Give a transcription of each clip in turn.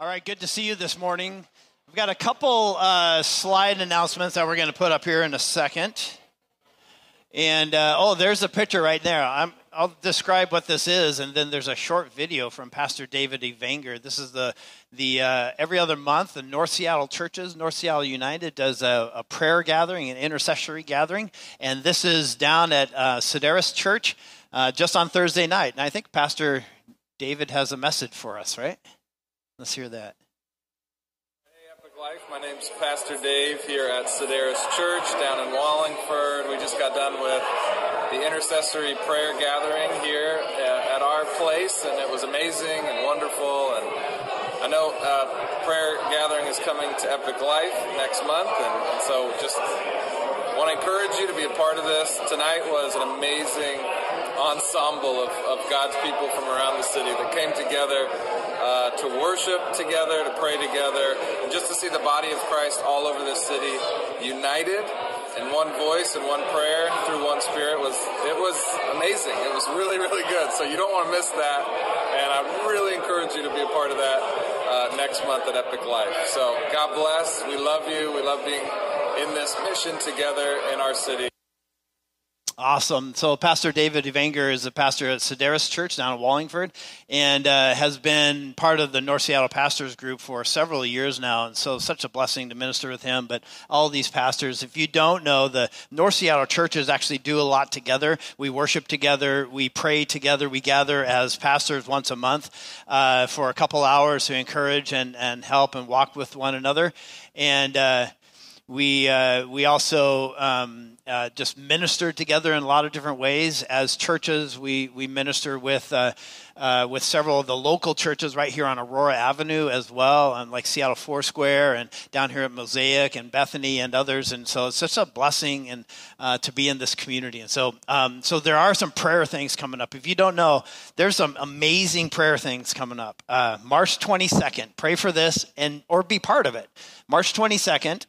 All right, good to see you this morning. We've got a couple uh, slide announcements that we're going to put up here in a second. And uh, oh, there's a picture right there. i will describe what this is, and then there's a short video from Pastor David Evanger. This is the the uh, every other month the North Seattle churches, North Seattle United does a, a prayer gathering, an intercessory gathering, and this is down at uh, Sedaris Church uh, just on Thursday night. And I think Pastor David has a message for us, right? Let's hear that. Hey, Epic Life. My name's Pastor Dave here at Sedaris Church down in Wallingford. We just got done with the intercessory prayer gathering here at our place, and it was amazing and wonderful. And I know uh, prayer gathering is coming to Epic Life next month, and, and so just want to encourage you to be a part of this. Tonight was an amazing ensemble of, of God's people from around the city that came together uh, to worship together, to pray together, and just to see the body of Christ all over this city united in one voice and one prayer through one spirit was it was amazing. It was really really good. So you don't want to miss that, and I really encourage you to be a part of that uh, next month at Epic Life. So God bless. We love you. We love being in this mission together in our city. Awesome. So, Pastor David Evanger is a pastor at Sedaris Church down in Wallingford and uh, has been part of the North Seattle Pastors Group for several years now. And so, such a blessing to minister with him. But all these pastors, if you don't know, the North Seattle churches actually do a lot together. We worship together, we pray together, we gather as pastors once a month uh, for a couple hours to encourage and, and help and walk with one another. And uh, we uh, we also um, uh, just ministered together in a lot of different ways as churches. We we minister with uh, uh, with several of the local churches right here on Aurora Avenue as well, and like Seattle Foursquare and down here at Mosaic and Bethany and others. And so it's such a blessing and uh, to be in this community. And so um, so there are some prayer things coming up. If you don't know, there's some amazing prayer things coming up. Uh, March 22nd, pray for this and or be part of it. March 22nd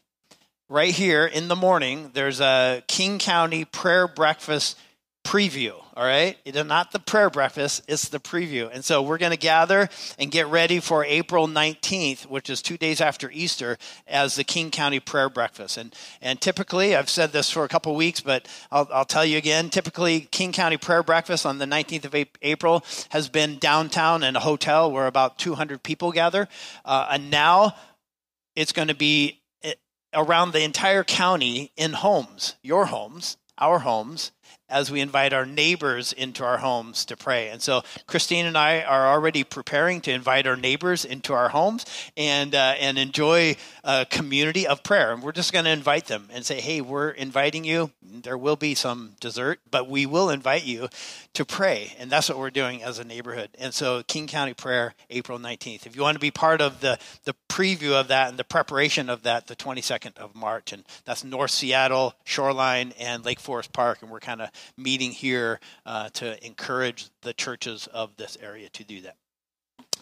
right here in the morning, there's a King County prayer breakfast preview. All right. It is not the prayer breakfast, it's the preview. And so we're going to gather and get ready for April 19th, which is two days after Easter, as the King County prayer breakfast. And, and typically, I've said this for a couple weeks, but I'll, I'll tell you again typically, King County prayer breakfast on the 19th of April has been downtown in a hotel where about 200 people gather. Uh, and now it's going to be around the entire county in homes, your homes, our homes, as we invite our neighbors into our homes to pray. And so Christine and I are already preparing to invite our neighbors into our homes and uh, and enjoy a community of prayer. And we're just going to invite them and say, "Hey, we're inviting you. There will be some dessert, but we will invite you to pray." And that's what we're doing as a neighborhood. And so King County Prayer, April 19th. If you want to be part of the the preview of that and the preparation of that, the 22nd of March, and that's North Seattle, Shoreline, and Lake Forest Park, and we're kind of meeting here uh, to encourage the churches of this area to do that.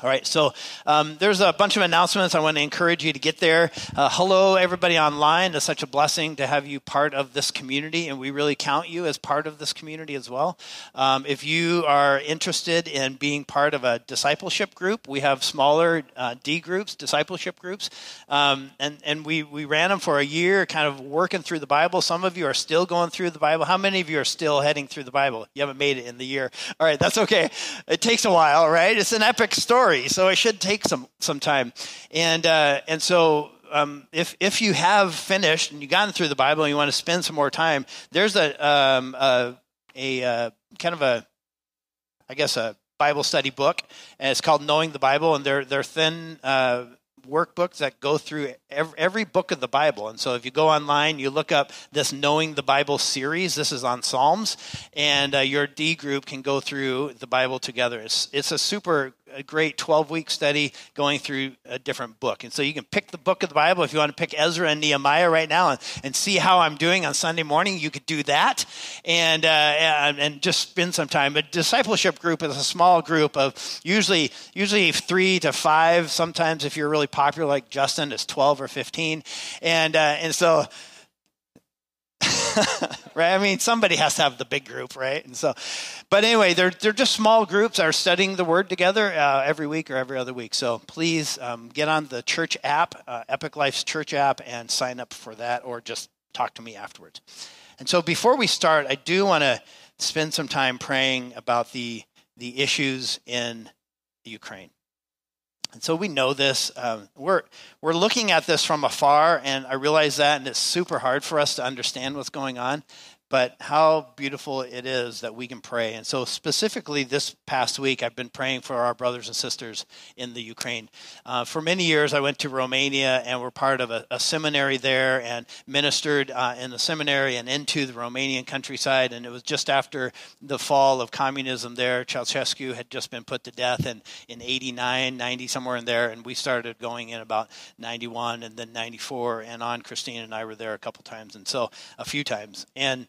All right, so um, there's a bunch of announcements. I want to encourage you to get there. Uh, hello, everybody online. It's such a blessing to have you part of this community, and we really count you as part of this community as well. Um, if you are interested in being part of a discipleship group, we have smaller uh, D groups, discipleship groups, um, and and we we ran them for a year, kind of working through the Bible. Some of you are still going through the Bible. How many of you are still heading through the Bible? You haven't made it in the year. All right, that's okay. It takes a while, right? It's an epic story story, so it should take some some time. And uh, and so um, if if you have finished and you've gotten through the Bible and you want to spend some more time, there's a um, a, a uh, kind of a I guess a Bible study book, and it's called Knowing the Bible, and they're they're thin. Uh, workbooks that go through every, every, book of the Bible. And so if you go online, you look up this Knowing the Bible series, this is on Psalms, and uh, your D group can go through the Bible together. It's, it's a super a great 12 week study going through a different book. And so you can pick the book of the Bible. If you want to pick Ezra and Nehemiah right now and, and see how I'm doing on Sunday morning, you could do that and, uh, and, just spend some time. A discipleship group is a small group of usually, usually three to five. Sometimes if you're really popular like Justin, it's 12 or 15. And, uh, and so right? I mean, somebody has to have the big group, right? And so, but anyway, they're they're just small groups are studying the Word together uh, every week or every other week. So please um, get on the church app, uh, Epic Life's church app, and sign up for that, or just talk to me afterwards. And so, before we start, I do want to spend some time praying about the the issues in Ukraine. And so we know this. Um, we're we're looking at this from afar, and I realize that, and it's super hard for us to understand what's going on but how beautiful it is that we can pray. And so, specifically this past week, I've been praying for our brothers and sisters in the Ukraine. Uh, for many years, I went to Romania and were part of a, a seminary there and ministered uh, in the seminary and into the Romanian countryside. And it was just after the fall of communism there. Ceausescu had just been put to death in, in 89, 90, somewhere in there. And we started going in about 91 and then 94 and on. Christine and I were there a couple times, and so a few times. And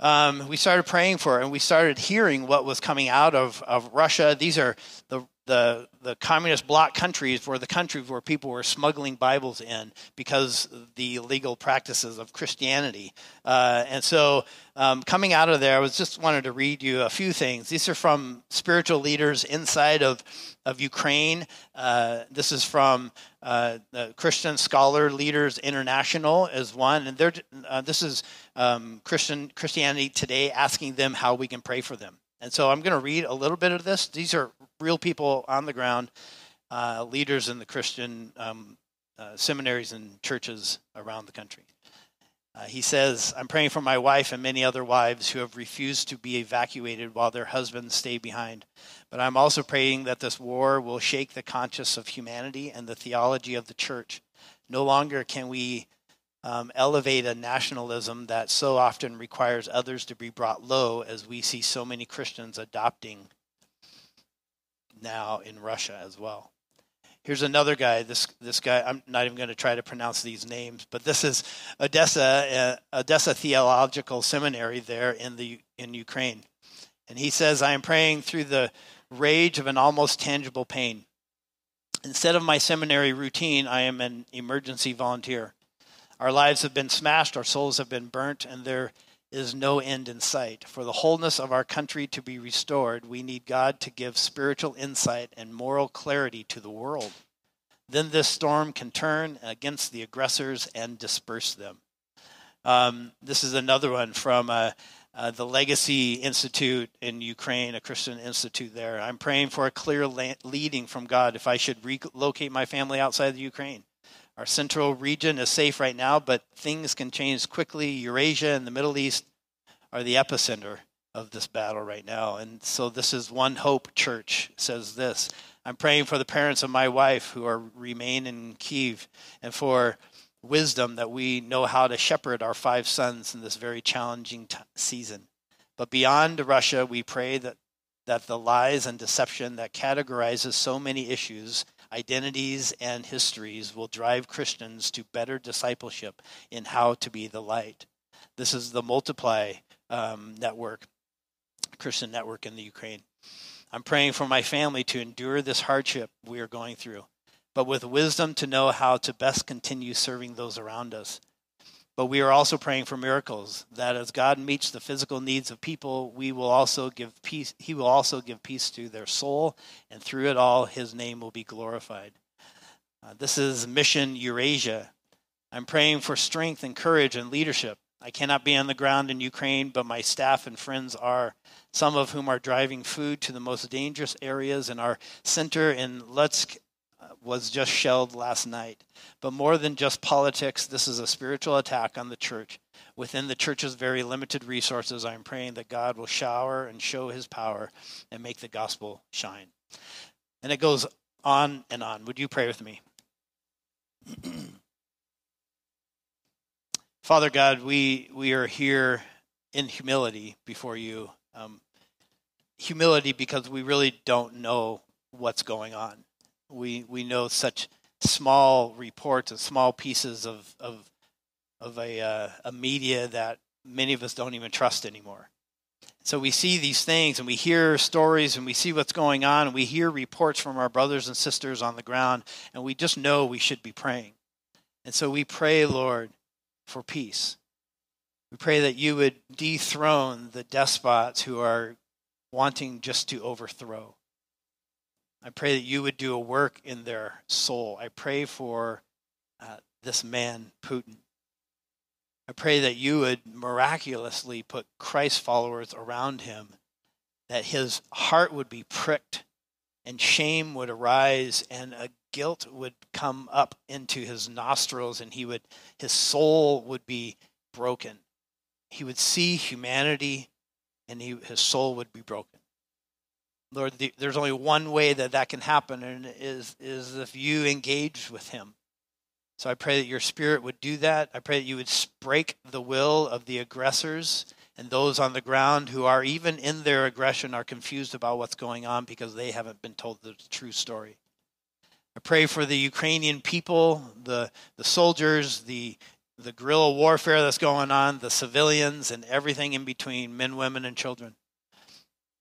um, we started praying for it, and we started hearing what was coming out of, of Russia. These are the, the, the communist bloc countries were the countries where people were smuggling Bibles in because the illegal practices of Christianity. Uh, and so, um, coming out of there, I was just wanted to read you a few things. These are from spiritual leaders inside of of Ukraine. Uh, this is from uh, the Christian Scholar Leaders International as one, and uh, this is um, Christian Christianity Today asking them how we can pray for them. And so I'm going to read a little bit of this. These are real people on the ground, uh, leaders in the Christian um, uh, seminaries and churches around the country. Uh, he says, I'm praying for my wife and many other wives who have refused to be evacuated while their husbands stay behind. But I'm also praying that this war will shake the conscience of humanity and the theology of the church. No longer can we um, elevate a nationalism that so often requires others to be brought low, as we see so many Christians adopting now in Russia as well. Here's another guy. This this guy. I'm not even going to try to pronounce these names, but this is Odessa uh, Odessa Theological Seminary there in the in Ukraine, and he says, "I am praying through the rage of an almost tangible pain. Instead of my seminary routine, I am an emergency volunteer. Our lives have been smashed, our souls have been burnt, and there is no end in sight. For the wholeness of our country to be restored, we need God to give spiritual insight and moral clarity to the world. Then this storm can turn against the aggressors and disperse them. Um, this is another one from uh, uh, the Legacy Institute in Ukraine, a Christian institute there. I'm praying for a clear la- leading from God if I should relocate my family outside the Ukraine. Our central region is safe right now, but things can change quickly. Eurasia and the Middle East are the epicenter of this battle right now. And so this is One Hope Church says this. I'm praying for the parents of my wife who are remain in Kiev and for wisdom that we know how to shepherd our five sons in this very challenging t- season. But beyond Russia, we pray that that the lies and deception that categorizes so many issues identities, and histories will drive Christians to better discipleship in how to be the light. This is the Multiply um, network, Christian network in the Ukraine. I'm praying for my family to endure this hardship we are going through, but with wisdom to know how to best continue serving those around us. But we are also praying for miracles that as God meets the physical needs of people, we will also give peace he will also give peace to their soul and through it all his name will be glorified. Uh, this is Mission Eurasia. I'm praying for strength and courage and leadership. I cannot be on the ground in Ukraine, but my staff and friends are, some of whom are driving food to the most dangerous areas in our center in Lutsk was just shelled last night. But more than just politics, this is a spiritual attack on the church. Within the church's very limited resources, I'm praying that God will shower and show his power and make the gospel shine. And it goes on and on. Would you pray with me? Father God, we, we are here in humility before you. Um, humility because we really don't know what's going on we we know such small reports and small pieces of of of a uh, a media that many of us don't even trust anymore. So we see these things and we hear stories and we see what's going on and we hear reports from our brothers and sisters on the ground and we just know we should be praying. And so we pray, Lord, for peace. We pray that you would dethrone the despots who are wanting just to overthrow. I pray that you would do a work in their soul. I pray for uh, this man, Putin. I pray that you would miraculously put Christ followers around him, that his heart would be pricked and shame would arise and a guilt would come up into his nostrils and he would his soul would be broken he would see humanity and he, his soul would be broken lord the, there's only one way that that can happen and is is if you engage with him so i pray that your spirit would do that i pray that you would break the will of the aggressors and those on the ground who are even in their aggression are confused about what's going on because they haven't been told the true story. I pray for the Ukrainian people, the, the soldiers, the, the guerrilla warfare that's going on, the civilians, and everything in between men, women, and children.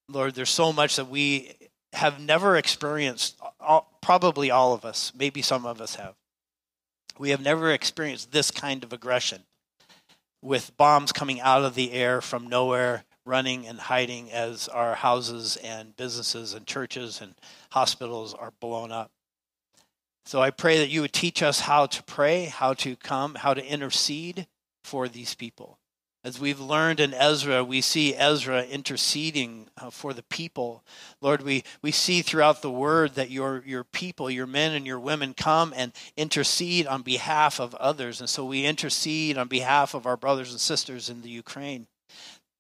Lord, there's so much that we have never experienced, probably all of us, maybe some of us have. We have never experienced this kind of aggression with bombs coming out of the air from nowhere, running and hiding as our houses and businesses and churches and hospitals are blown up. So I pray that you would teach us how to pray, how to come, how to intercede for these people. As we've learned in Ezra, we see Ezra interceding uh, for the people. Lord, we, we see throughout the word that your, your people, your men and your women, come and intercede on behalf of others. And so we intercede on behalf of our brothers and sisters in the Ukraine.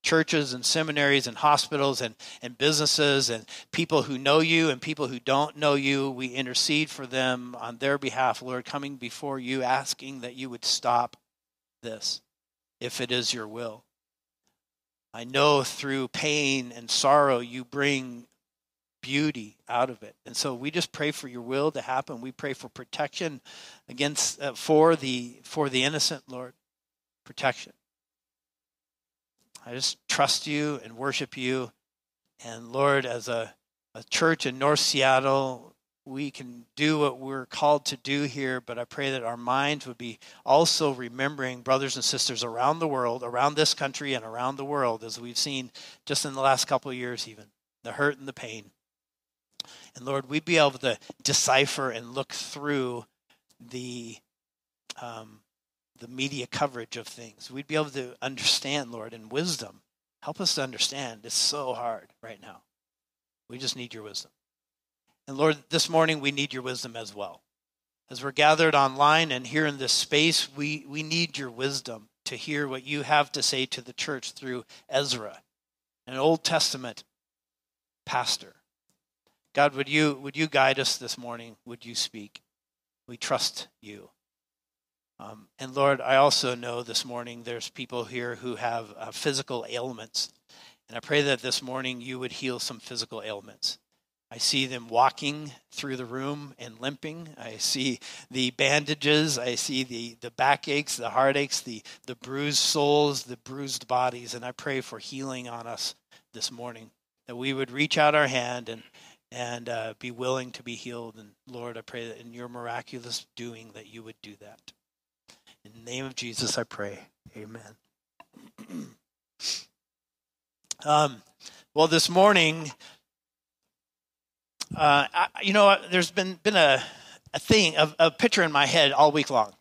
Churches and seminaries and hospitals and, and businesses and people who know you and people who don't know you, we intercede for them on their behalf, Lord, coming before you, asking that you would stop this if it is your will. I know through pain and sorrow you bring beauty out of it. And so we just pray for your will to happen. We pray for protection against uh, for the for the innocent, Lord. Protection. I just trust you and worship you. And Lord, as a, a church in North Seattle, we can do what we're called to do here, but I pray that our minds would be also remembering brothers and sisters around the world, around this country, and around the world, as we've seen just in the last couple of years, even the hurt and the pain. And Lord, we'd be able to decipher and look through the um, the media coverage of things. We'd be able to understand, Lord, in wisdom. Help us to understand. It's so hard right now. We just need your wisdom. And Lord, this morning we need your wisdom as well. As we're gathered online and here in this space, we, we need your wisdom to hear what you have to say to the church through Ezra, an Old Testament pastor. God, would you, would you guide us this morning? Would you speak? We trust you. Um, and Lord, I also know this morning there's people here who have uh, physical ailments. And I pray that this morning you would heal some physical ailments. I see them walking through the room and limping. I see the bandages. I see the, the backaches, the heartaches, the, the bruised souls, the bruised bodies. And I pray for healing on us this morning, that we would reach out our hand and, and uh, be willing to be healed. And Lord, I pray that in your miraculous doing that you would do that. In the name of Jesus, I pray. Amen. um, well, this morning, uh, I, you know, there's been been a, a thing, a, a picture in my head all week long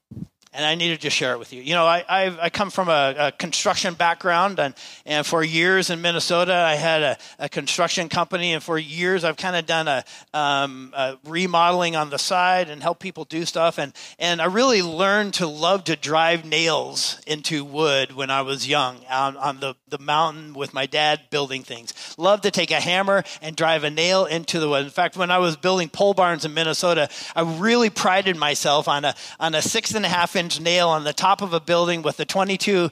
and I needed to share it with you. You know, I, I've, i come from a, a, construction background, and, and for years in Minnesota, I had a, a construction company, and for years I've kind of done a, um, a, remodeling on the side and help people do stuff. And, and I really learned to love to drive nails into wood when I was young on, on the, the mountain with my dad building things. Love to take a hammer and drive a nail into the wood. In fact, when I was building pole barns in Minnesota, I really prided myself on a, on a six and a half inch nail on the top of a building with a 22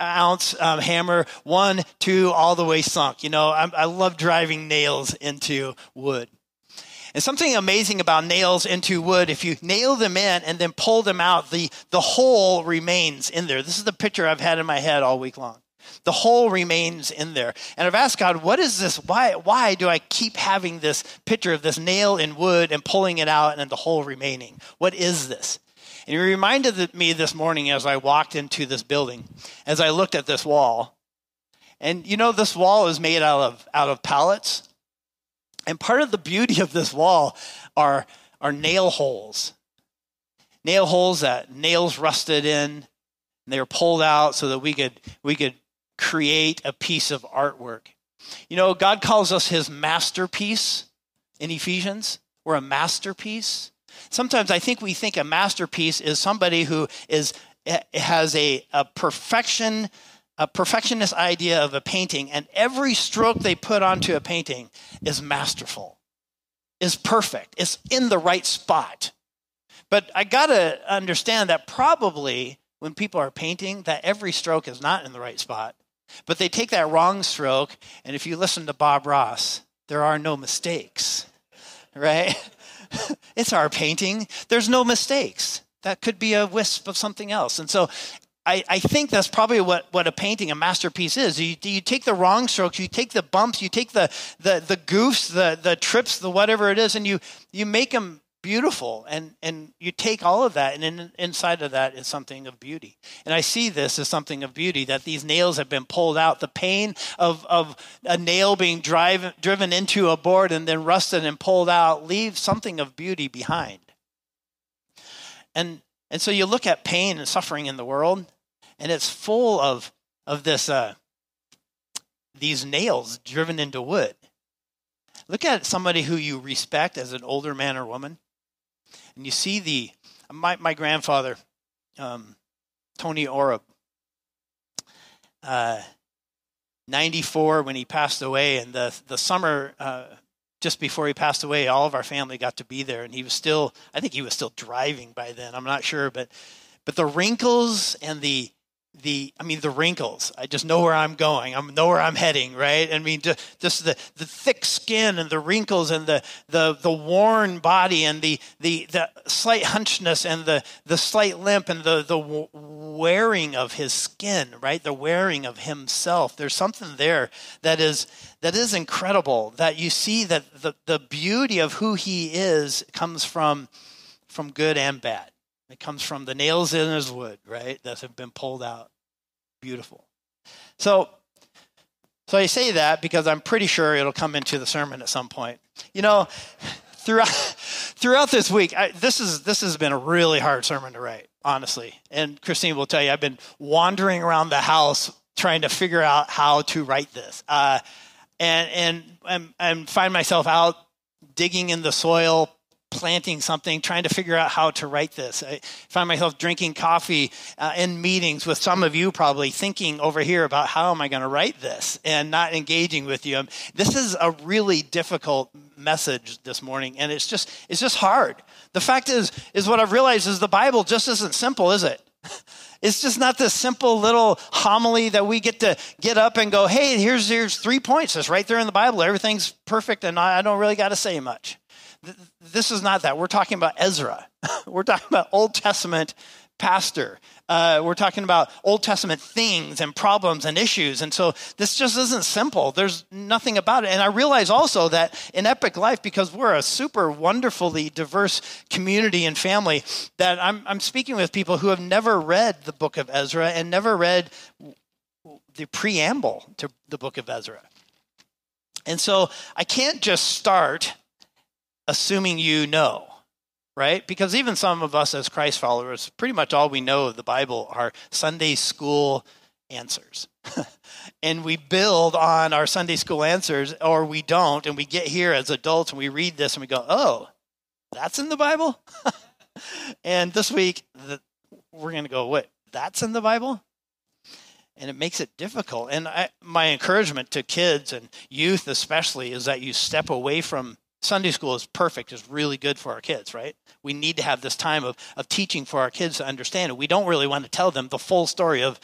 ounce um, hammer, one, two, all the way sunk. You know, I, I love driving nails into wood. And something amazing about nails into wood, if you nail them in and then pull them out, the, the hole remains in there. This is the picture I've had in my head all week long. The hole remains in there. And I've asked God, what is this? Why, why do I keep having this picture of this nail in wood and pulling it out and the hole remaining? What is this? And he reminded me this morning as I walked into this building, as I looked at this wall. And you know, this wall is made out of, out of pallets. And part of the beauty of this wall are, are nail holes. Nail holes that nails rusted in, and they were pulled out so that we could, we could create a piece of artwork. You know, God calls us his masterpiece in Ephesians. We're a masterpiece. Sometimes I think we think a masterpiece is somebody who is eh, has a, a perfection a perfectionist idea of a painting and every stroke they put onto a painting is masterful is perfect it's in the right spot. But i got to understand that probably when people are painting that every stroke is not in the right spot but they take that wrong stroke and if you listen to bob ross there are no mistakes right it's our painting. There's no mistakes. That could be a wisp of something else. And so I, I, think that's probably what, what a painting, a masterpiece is. You, you take the wrong strokes, you take the bumps, you take the, the, the goofs, the, the trips, the whatever it is, and you, you make them beautiful. And and you take all of that and in, inside of that is something of beauty. And i see this as something of beauty that these nails have been pulled out. The pain of of a nail being drive, driven into a board and then rusted and pulled out leaves something of beauty behind. And and so you look at pain and suffering in the world and it's full of of this uh these nails driven into wood. Look at somebody who you respect as an older man or woman and you see the my my grandfather, um, Tony Orab, uh, 94 when he passed away, and the the summer uh, just before he passed away, all of our family got to be there, and he was still I think he was still driving by then. I'm not sure, but but the wrinkles and the the i mean the wrinkles. I just know where i'm going. I know where i'm heading right? I mean just, the, the thick skin and the wrinkles and the, the, the worn body and the, the, the slight hunchness and the, the slight limp and the, the wearing of his skin right? The wearing of himself. There's something there that is that is incredible that you see that the, the beauty of who he is comes from from good and bad it comes from the nails in his wood, right, that have been pulled out. Beautiful. So, so I say that because I'm pretty sure it'll come into the sermon at some point. You know, throughout throughout this week, I, this is this has been a really hard sermon to write, honestly. And Christine will tell you, I've been wandering around the house trying to figure out how to write this, uh, and and and, and find myself out digging in the soil, planting something, trying to figure out how to write this. I find myself drinking coffee uh, in meetings with some of you, probably thinking over here about how am I going to write this and not engaging with you. This is a really difficult message this morning, and it's just it's just hard. The fact is, is what I've realized is the Bible just isn't simple, is it? It's just not this simple little homily that we get to get up and go, hey, here's here's three points. It's right there in the Bible. Everything's perfect, and I don't really got to say much this is not that. We're talking about Ezra. we're talking about Old Testament pastor. Uh, we're talking about Old Testament things and problems and issues. And so this just isn't simple. There's nothing about it. And I realize also that in Epic Life, because we're a super wonderfully diverse community and family, that I'm, I'm speaking with people who have never read the book of Ezra and never read the preamble to the book of Ezra. And so I can't just start assuming you know, right? Because even some of us as Christ followers, pretty much all we know of the Bible are Sunday school answers. and we build on our Sunday school answers, or we don't, and we get here as adults and we read this and we go, oh, that's in the Bible? and this week, the, we're going to go, what? That's in the Bible? and it makes it difficult. And I, my encouragement to kids and youth, especially, is that you step away from Sunday school is perfect, is really good for our kids, right? We need to have this time of, of teaching for our kids to understand it. We don't really want to tell them the full story of,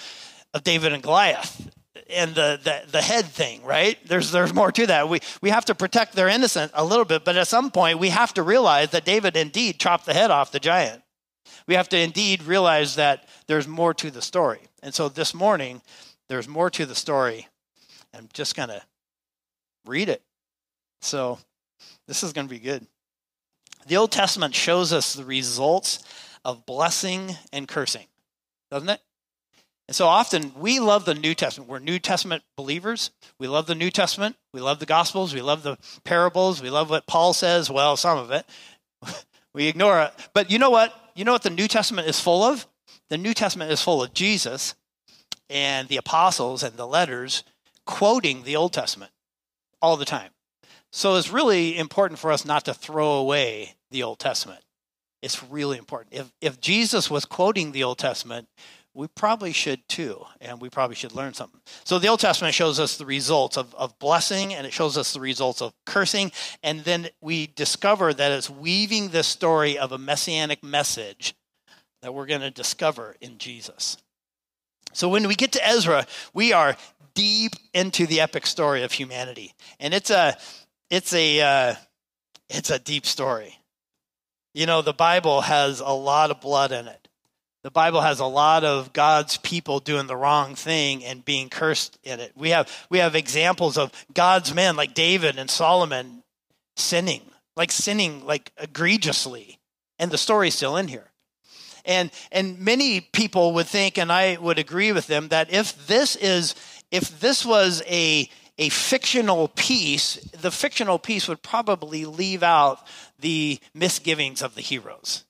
of David and Goliath and the, the, the head thing, right? There's, there's more to that. We, we have to protect their innocence a little bit, but at some point, we have to realize that David indeed chopped the head off the giant. We have to indeed realize that there's more to the story. And so this morning, there's more to the story. I'm just going to read it. So this is going to be good. The Old Testament shows us the results of blessing and cursing, doesn't it? And so often we love the New Testament. We're New Testament believers. We love the New Testament. We love the Gospels. We love the parables. We love what Paul says. Well, some of it. we ignore it. But you know what? You know what the New Testament is full of? The New Testament is full of Jesus and the apostles and the letters quoting the Old Testament all the time. So it's really important for us not to throw away the Old Testament. It's really important. If, if Jesus was quoting the Old Testament, we probably should too, and we probably should learn something. So the Old Testament shows us the results of, of blessing, and it shows us the results of cursing, and then we discover that it's weaving the story of a messianic message that we're going to discover in Jesus. So when we get to Ezra, we are deep into the epic story of humanity, and it's a it's a uh, it's a deep story. You know, the Bible has a lot of blood in it the Bible has a lot of God's people doing the wrong thing and being cursed in it. We have we have examples of God's men like David and Solomon sinning, like sinning like egregiously. And the story's still in here. And and many people would think and I would agree with them that if this is if this was a a fictional piece, the fictional piece would probably leave out the misgivings of the heroes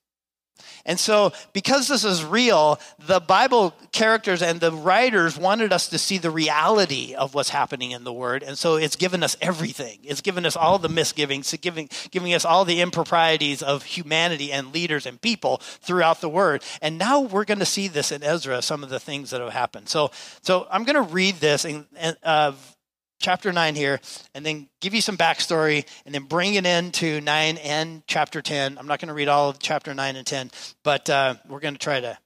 and so, because this is real, the Bible characters and the writers wanted us to see the reality of what's happening in the Word. And so, it's given us everything. It's given us all the misgivings, giving, giving us all the improprieties of humanity and leaders and people throughout the Word. And now we're going to see this in Ezra, some of the things that have happened. So, so I'm going to read this in, uh, chapter 9 here and then give you some backstory and then bring it into 9 and chapter 10 i'm not going to read all of chapter 9 and 10 but uh, we're going to try to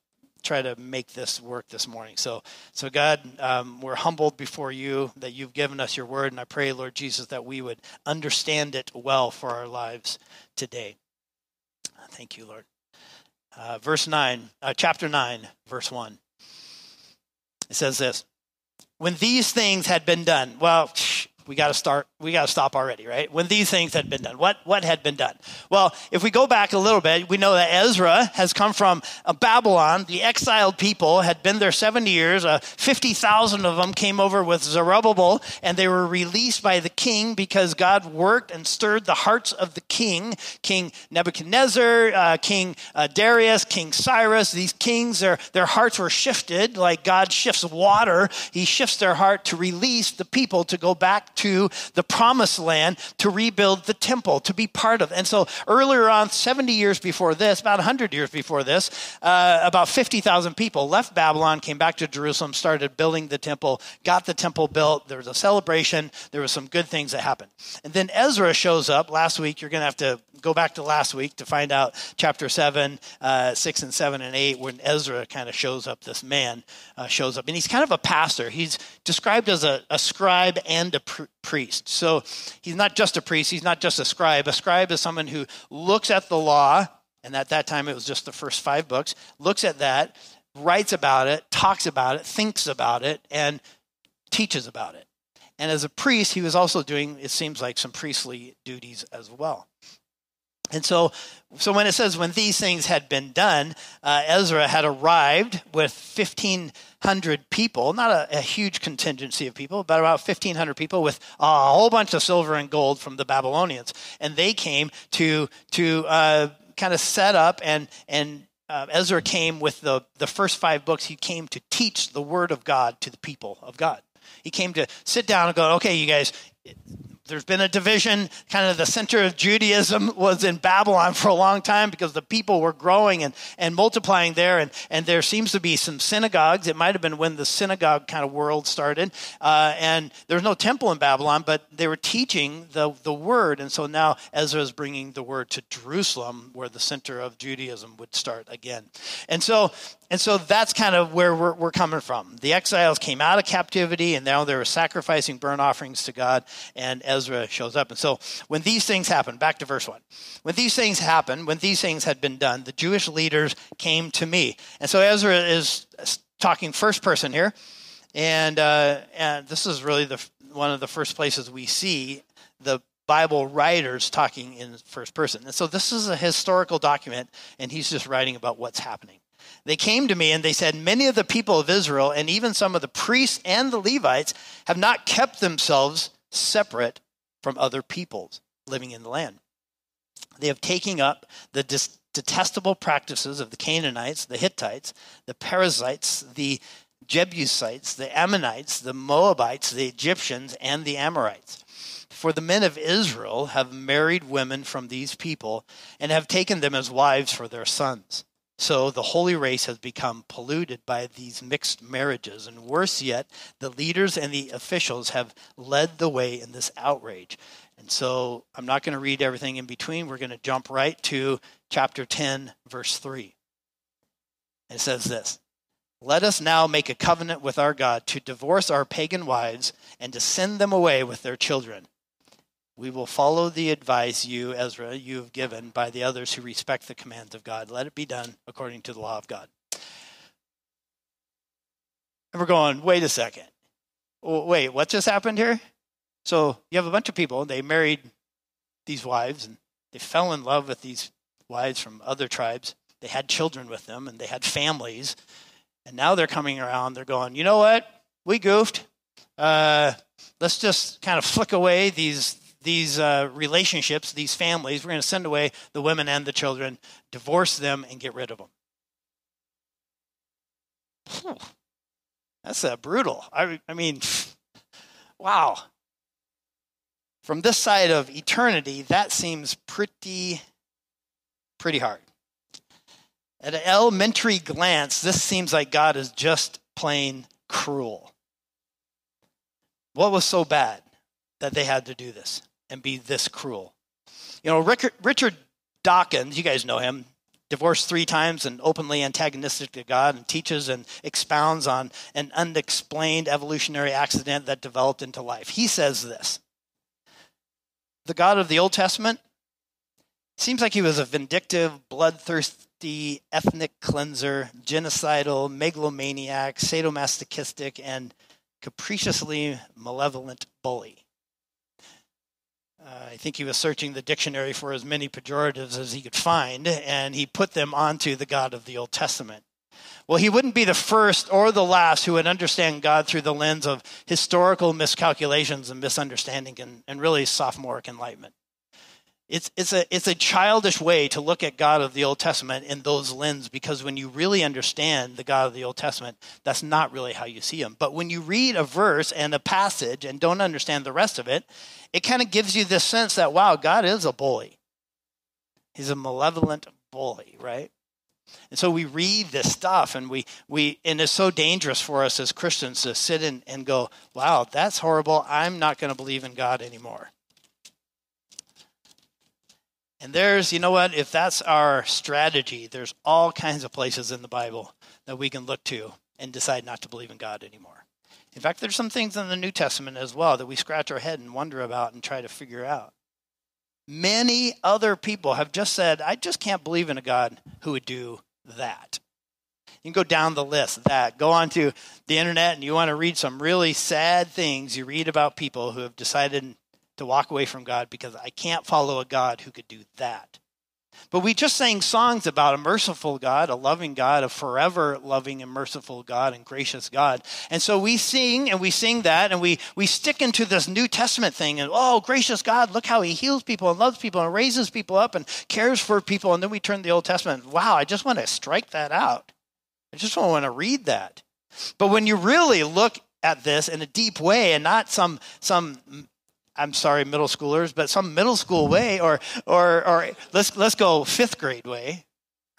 try to make this work this morning. So so god um, we're humbled before you that you've given us your word and i pray lord jesus that we would understand it well for our lives today. Thank you lord. Uh, verse 9 uh, chapter 9 verse 1 it says this when these things had been done, well, we got to start we got to stop already right? When these things had been done. What what had been done? Well if we go back a little bit we know that ezra has come from uh, babylon. The exiled people had been there 70 years. Uh, 50000 of them came over with zerubbabel and they were released by the king because god worked and stirred the hearts of the king. King nebuchadnezzar uh, king uh, darius king cyrus these kings their, their hearts were shifted like god shifts water. He shifts their heart to release the people to go back to the promised land to rebuild the temple, to be part of. And so earlier on, 70 years before this, about 100 years before this, uh, about 50,000 people left Babylon, came back to Jerusalem, started building the temple, got the temple built. There was a celebration. There were some good things that happened. And then Ezra shows up last week. You're going to have to go back to last week to find out chapter 7, uh, 6 and 7 and 8, when Ezra kind of shows up, this man uh, shows up. And he's kind of a pastor. He's described as a, a scribe and a pr- priest. So he's not just a priest, he's not just a scribe. A scribe is someone who looks at the law, and at that time it was just the first five books, looks at that, writes about it, talks about it, thinks about it, and teaches about it. And as a priest, he was also doing, it seems like, some priestly duties as well. And so, so when it says when these things had been done, uh, Ezra had arrived with 1,500 people, not a, a, huge contingency of people, but about 1,500 people with a whole bunch of silver and gold from the Babylonians. And they came to, to uh, kind of set up and, and uh, Ezra came with the, the first five books. He came to teach the word of God to the people of God. He came to sit down and go, okay, you guys, there's been a division. Kind of the center of Judaism was in Babylon for a long time because the people were growing and, and multiplying there. And, and there seems to be some synagogues. It might have been when the synagogue kind of world started. Uh, and there's no temple in Babylon, but they were teaching the, the word. And so now Ezra is bringing the word to Jerusalem, where the center of Judaism would start again. And so and so that's kind of where we're, we're, coming from. The exiles came out of captivity and now they were sacrificing burnt offerings to God, and Ezra shows up. And so when these things happen, back to verse 1. When these things happened, when these things had been done, the Jewish leaders came to me. And so Ezra is talking first person here. And, uh, and this is really the, one of the first places we see the Bible writers talking in first person. And so this is a historical document, and he's just writing about what's happening. They came to me and they said, Many of the people of Israel, and even some of the priests and the Levites, have not kept themselves separate from other peoples living in the land. They have taken up the detestable practices of the Canaanites, the Hittites, the Perizzites, the Jebusites, the Ammonites, the Moabites, the Egyptians, and the Amorites. For the men of Israel have married women from these people and have taken them as wives for their sons. So the holy race has become polluted by these mixed marriages. And worse yet, the leaders and the officials have led the way in this outrage. And so I'm not going to read everything in between. We're going to jump right to chapter 10, verse 3. And It says this Let us now make a covenant with our God to divorce our pagan wives and to send them away with their children. We will follow the advice you, Ezra, you have given by the others who respect the commands of God. Let it be done according to the law of God. And we're going, wait a second. Wait, what just happened here? So you have a bunch of people, they married these wives and they fell in love with these wives from other tribes. They had children with them and they had families. And now they're coming around, they're going, you know what? We goofed. Uh, let's just kind of flick away these these uh, relationships, these families. We're going to send away the women and the children, divorce them, and get rid of them. That's uh, brutal. I, I mean, wow from this side of eternity, that seems pretty, pretty hard. At an elementary glance, this seems like God is just plain cruel. What was so bad that they had to do this and be this cruel? You know, Richard Dawkins, you guys know him, divorced three times and openly antagonistic to God, and teaches and expounds on an unexplained evolutionary accident that developed into life. He says this the God of the Old Testament seems like he was a vindictive, bloodthirsty, ethnic cleanser, genocidal, megalomaniac, sadomasochistic, and capriciously malevolent bully. Uh, I think he was searching the dictionary for as many pejoratives as he could find, and he put them onto the God of the Old Testament. Well, he wouldn't be the first or the last who would understand God through the lens of historical miscalculations and misunderstanding and, and really sophomoric enlightenment. It's, it's, a, it's a childish way to look at God of the Old Testament in those lenses because when you really understand the God of the Old Testament, that's not really how you see him. But when you read a verse and a passage and don't understand the rest of it, it kind of gives you this sense that, wow, God is a bully. He's a malevolent bully, right? And so we read this stuff and we, we and it's so dangerous for us as Christians to sit in and go, wow, that's horrible. I'm not going to believe in God anymore. And there's, you know what, if that's our strategy, there's all kinds of places in the Bible that we can look to and decide not to believe in God anymore. In fact, there's some things in the New Testament as well that we scratch our head and wonder about and try to figure out. Many other people have just said, I just can't believe in a God who would do that. You can go down the list that. Go onto the internet and you want to read some really sad things. You read about people who have decided to walk away from God because I can't follow a God who could do that. But we just sang songs about a merciful God, a loving God, a forever loving and merciful God and gracious God. And so we sing and we sing that and we, we stick into this New Testament thing and, oh, gracious God, look how he heals people and loves people and raises people up and cares for people. And then we turn to the Old Testament. Wow, I just want to strike that out. I just don't want to read that. But when you really look at this in a deep way and not some, some I'm sorry, middle schoolers, but some middle school way, or or or let's let's go fifth grade way,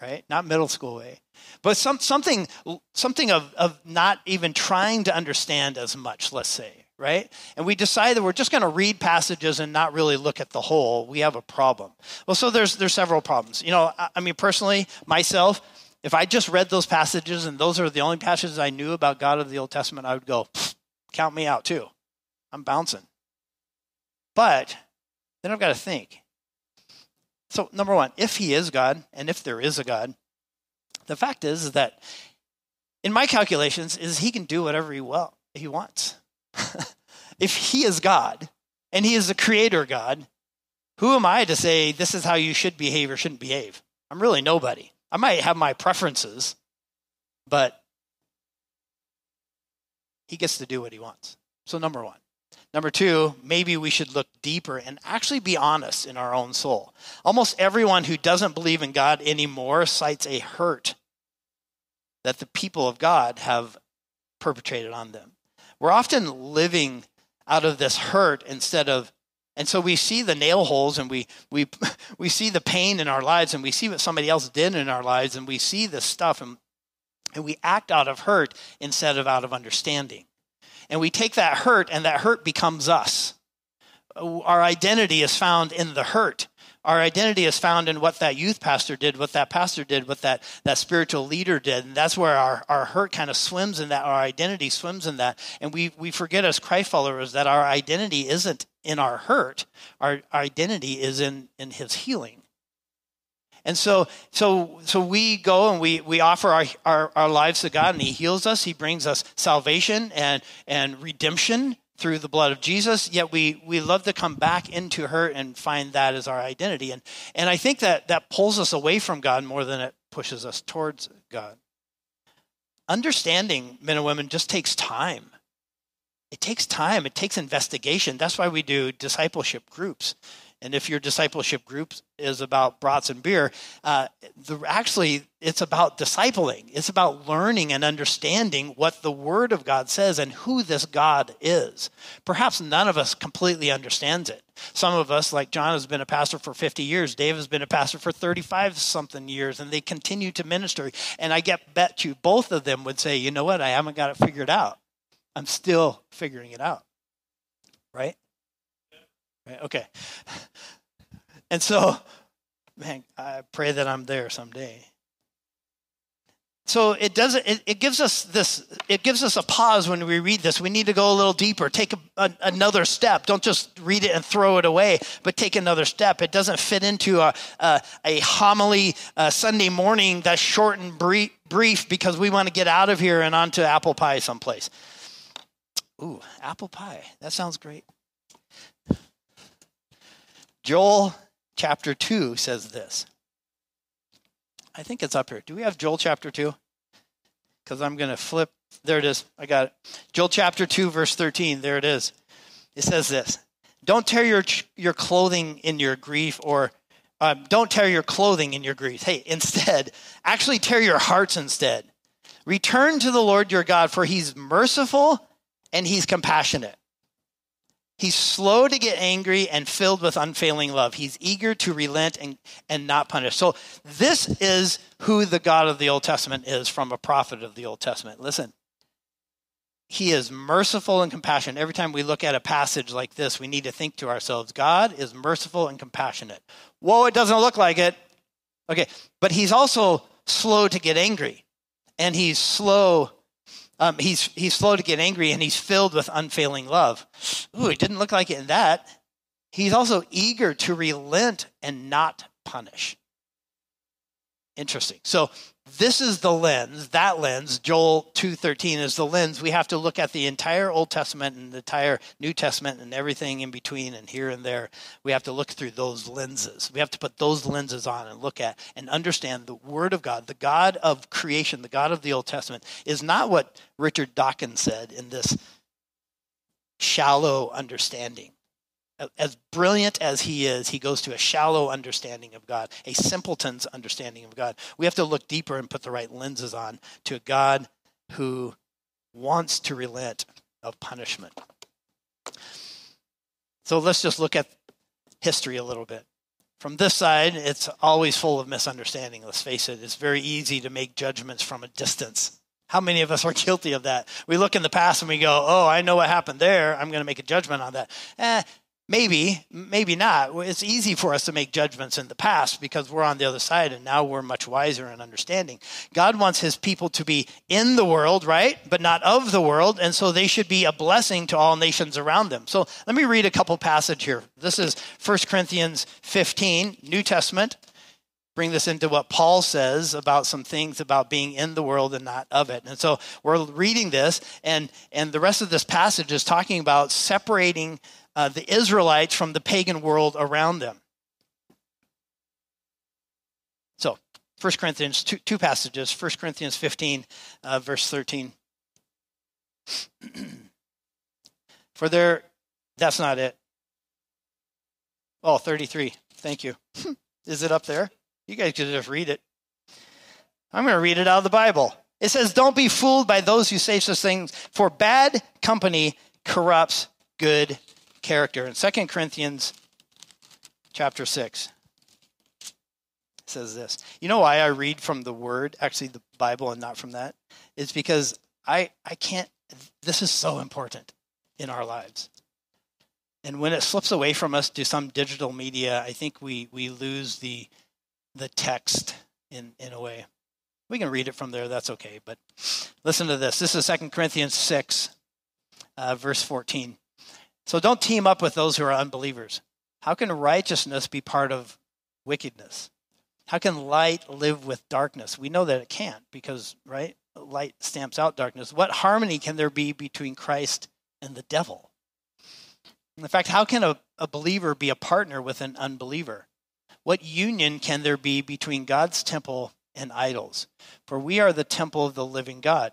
right? Not middle school way, but some something something of of not even trying to understand as much. Let's say, right? And we decide that we're just going to read passages and not really look at the whole. We have a problem. Well, so there's there's several problems. You know, I, I mean, personally, myself, if I just read those passages and those are the only passages I knew about God of the Old Testament, I would go, count me out too. I'm bouncing. But then I've got to think. So, number one, if he is God, and if there is a God, the fact is, that in my calculations, is he can do whatever he well he wants. if he is God and he is the creator God, Who am I to say this is how you should behave or shouldn't behave? I'm really nobody. I might have my preferences, but he gets to do what he wants. So, number one. Number two, maybe we should look deeper and actually be honest in our own soul. Almost everyone who doesn't believe in God anymore cites a hurt that the people of God have perpetrated on them. We're often living out of this hurt instead of and so we see the nail holes and we we we see the pain in our lives and we see what somebody else did in our lives and we see this stuff and and we act out of hurt instead of out of understanding. And we take that hurt, and that hurt becomes us. Our identity is found in the hurt. Our identity is found in what that youth pastor did, what that pastor did, what that, that spiritual leader did. And that's where our, our hurt kind of swims in that, our identity swims in that. And we, we forget as Christ followers that our identity isn't in our hurt, our, our identity is in, in his healing. And so, so, so we go and we, we offer our, our, our lives to God, and He heals us. He brings us salvation and, and redemption through the blood of Jesus. Yet we, we love to come back into her and find that as our identity. And, and I think that that pulls us away from God more than it pushes us towards God. Understanding men and women just takes time. It takes time, it takes investigation. That's why we do discipleship groups. And if your discipleship group is about brats and beer, uh, the, actually it's about discipling. It's about learning and understanding what the Word of God says and who this God is. Perhaps none of us completely understands it. Some of us, like John, has been a pastor for 50 years. Dave has been a pastor for 35 something years, and they continue to minister. And I get bet you both of them would say, you know what, I haven't got it figured out. I'm still figuring it out. Right? Okay. And so, man, I pray that I'm there someday. So it does it, it gives us this it gives us a pause when we read this. We need to go a little deeper, take a, a, another step. Don't just read it and throw it away, but take another step. It doesn't fit into a a, a homily a Sunday morning that's short and brief, brief because we want to get out of here and onto apple pie someplace. Ooh, apple pie. That sounds great. Joel chapter 2 says this. I think it's up here. Do we have Joel chapter 2? Because I'm going to flip. There it is. I got it. Joel chapter 2, verse 13. There it is. It says this Don't tear your, your clothing in your grief, or uh, don't tear your clothing in your grief. Hey, instead, actually tear your hearts instead. Return to the Lord your God, for he's merciful and he's compassionate He's slow to get angry and filled with unfailing love. He's eager to relent and, and not punish. So, this is who the God of the Old Testament is from a prophet of the Old Testament. Listen, he is merciful and compassionate. Every time we look at a passage like this, we need to think to ourselves God is merciful and compassionate. Whoa, it doesn't look like it. Okay, but he's also slow to get angry, and he's slow um, he's, he's slow to get angry and he's filled with unfailing love. Ooh, it didn't look like it in that. He's also eager to relent and not punish. Interesting. So this is the lens, that lens, Joel 2:13 is the lens. We have to look at the entire Old Testament and the entire New Testament and everything in between and here and there. We have to look through those lenses. We have to put those lenses on and look at and understand the word of God, the God of creation, the God of the Old Testament is not what Richard Dawkins said in this shallow understanding as brilliant as he is, he goes to a shallow understanding of God, a simpleton's understanding of God. We have to look deeper and put the right lenses on to a God who wants to relent of punishment. So let's just look at history a little bit. From this side, it's always full of misunderstanding. Let's face it, it's very easy to make judgments from a distance. How many of us are guilty of that? We look in the past and we go, oh, I know what happened there. I'm going to make a judgment on that. Eh, Maybe, maybe not. It's easy for us to make judgments in the past because we're on the other side and now we're much wiser and understanding. God wants his people to be in the world, right? But not of the world. And so they should be a blessing to all nations around them. So let me read a couple passage here. This is 1 Corinthians 15, New Testament. Bring this into what Paul says about some things about being in the world and not of it. And so we're reading this, and, and the rest of this passage is talking about separating uh, the Israelites from the pagan world around them. So, 1 Corinthians, two, two passages 1 Corinthians 15, uh, verse 13. For there, that's not it. Oh, 33. Thank you. Is it up there? You guys could just read it. I'm going to read it out of the Bible. It says, Don't be fooled by those who say such things, for bad company corrupts good character. In 2 Corinthians chapter 6, it says this. You know why I read from the Word, actually the Bible, and not from that? It's because I, I can't, this is so important in our lives. And when it slips away from us to some digital media, I think we, we lose the, the text in, in a way. We can read it from there, that's okay. But listen to this. This is 2 Corinthians 6, uh, verse 14. So don't team up with those who are unbelievers. How can righteousness be part of wickedness? How can light live with darkness? We know that it can't because, right? Light stamps out darkness. What harmony can there be between Christ and the devil? In fact, how can a, a believer be a partner with an unbeliever? What union can there be between God's temple and idols? For we are the temple of the living God.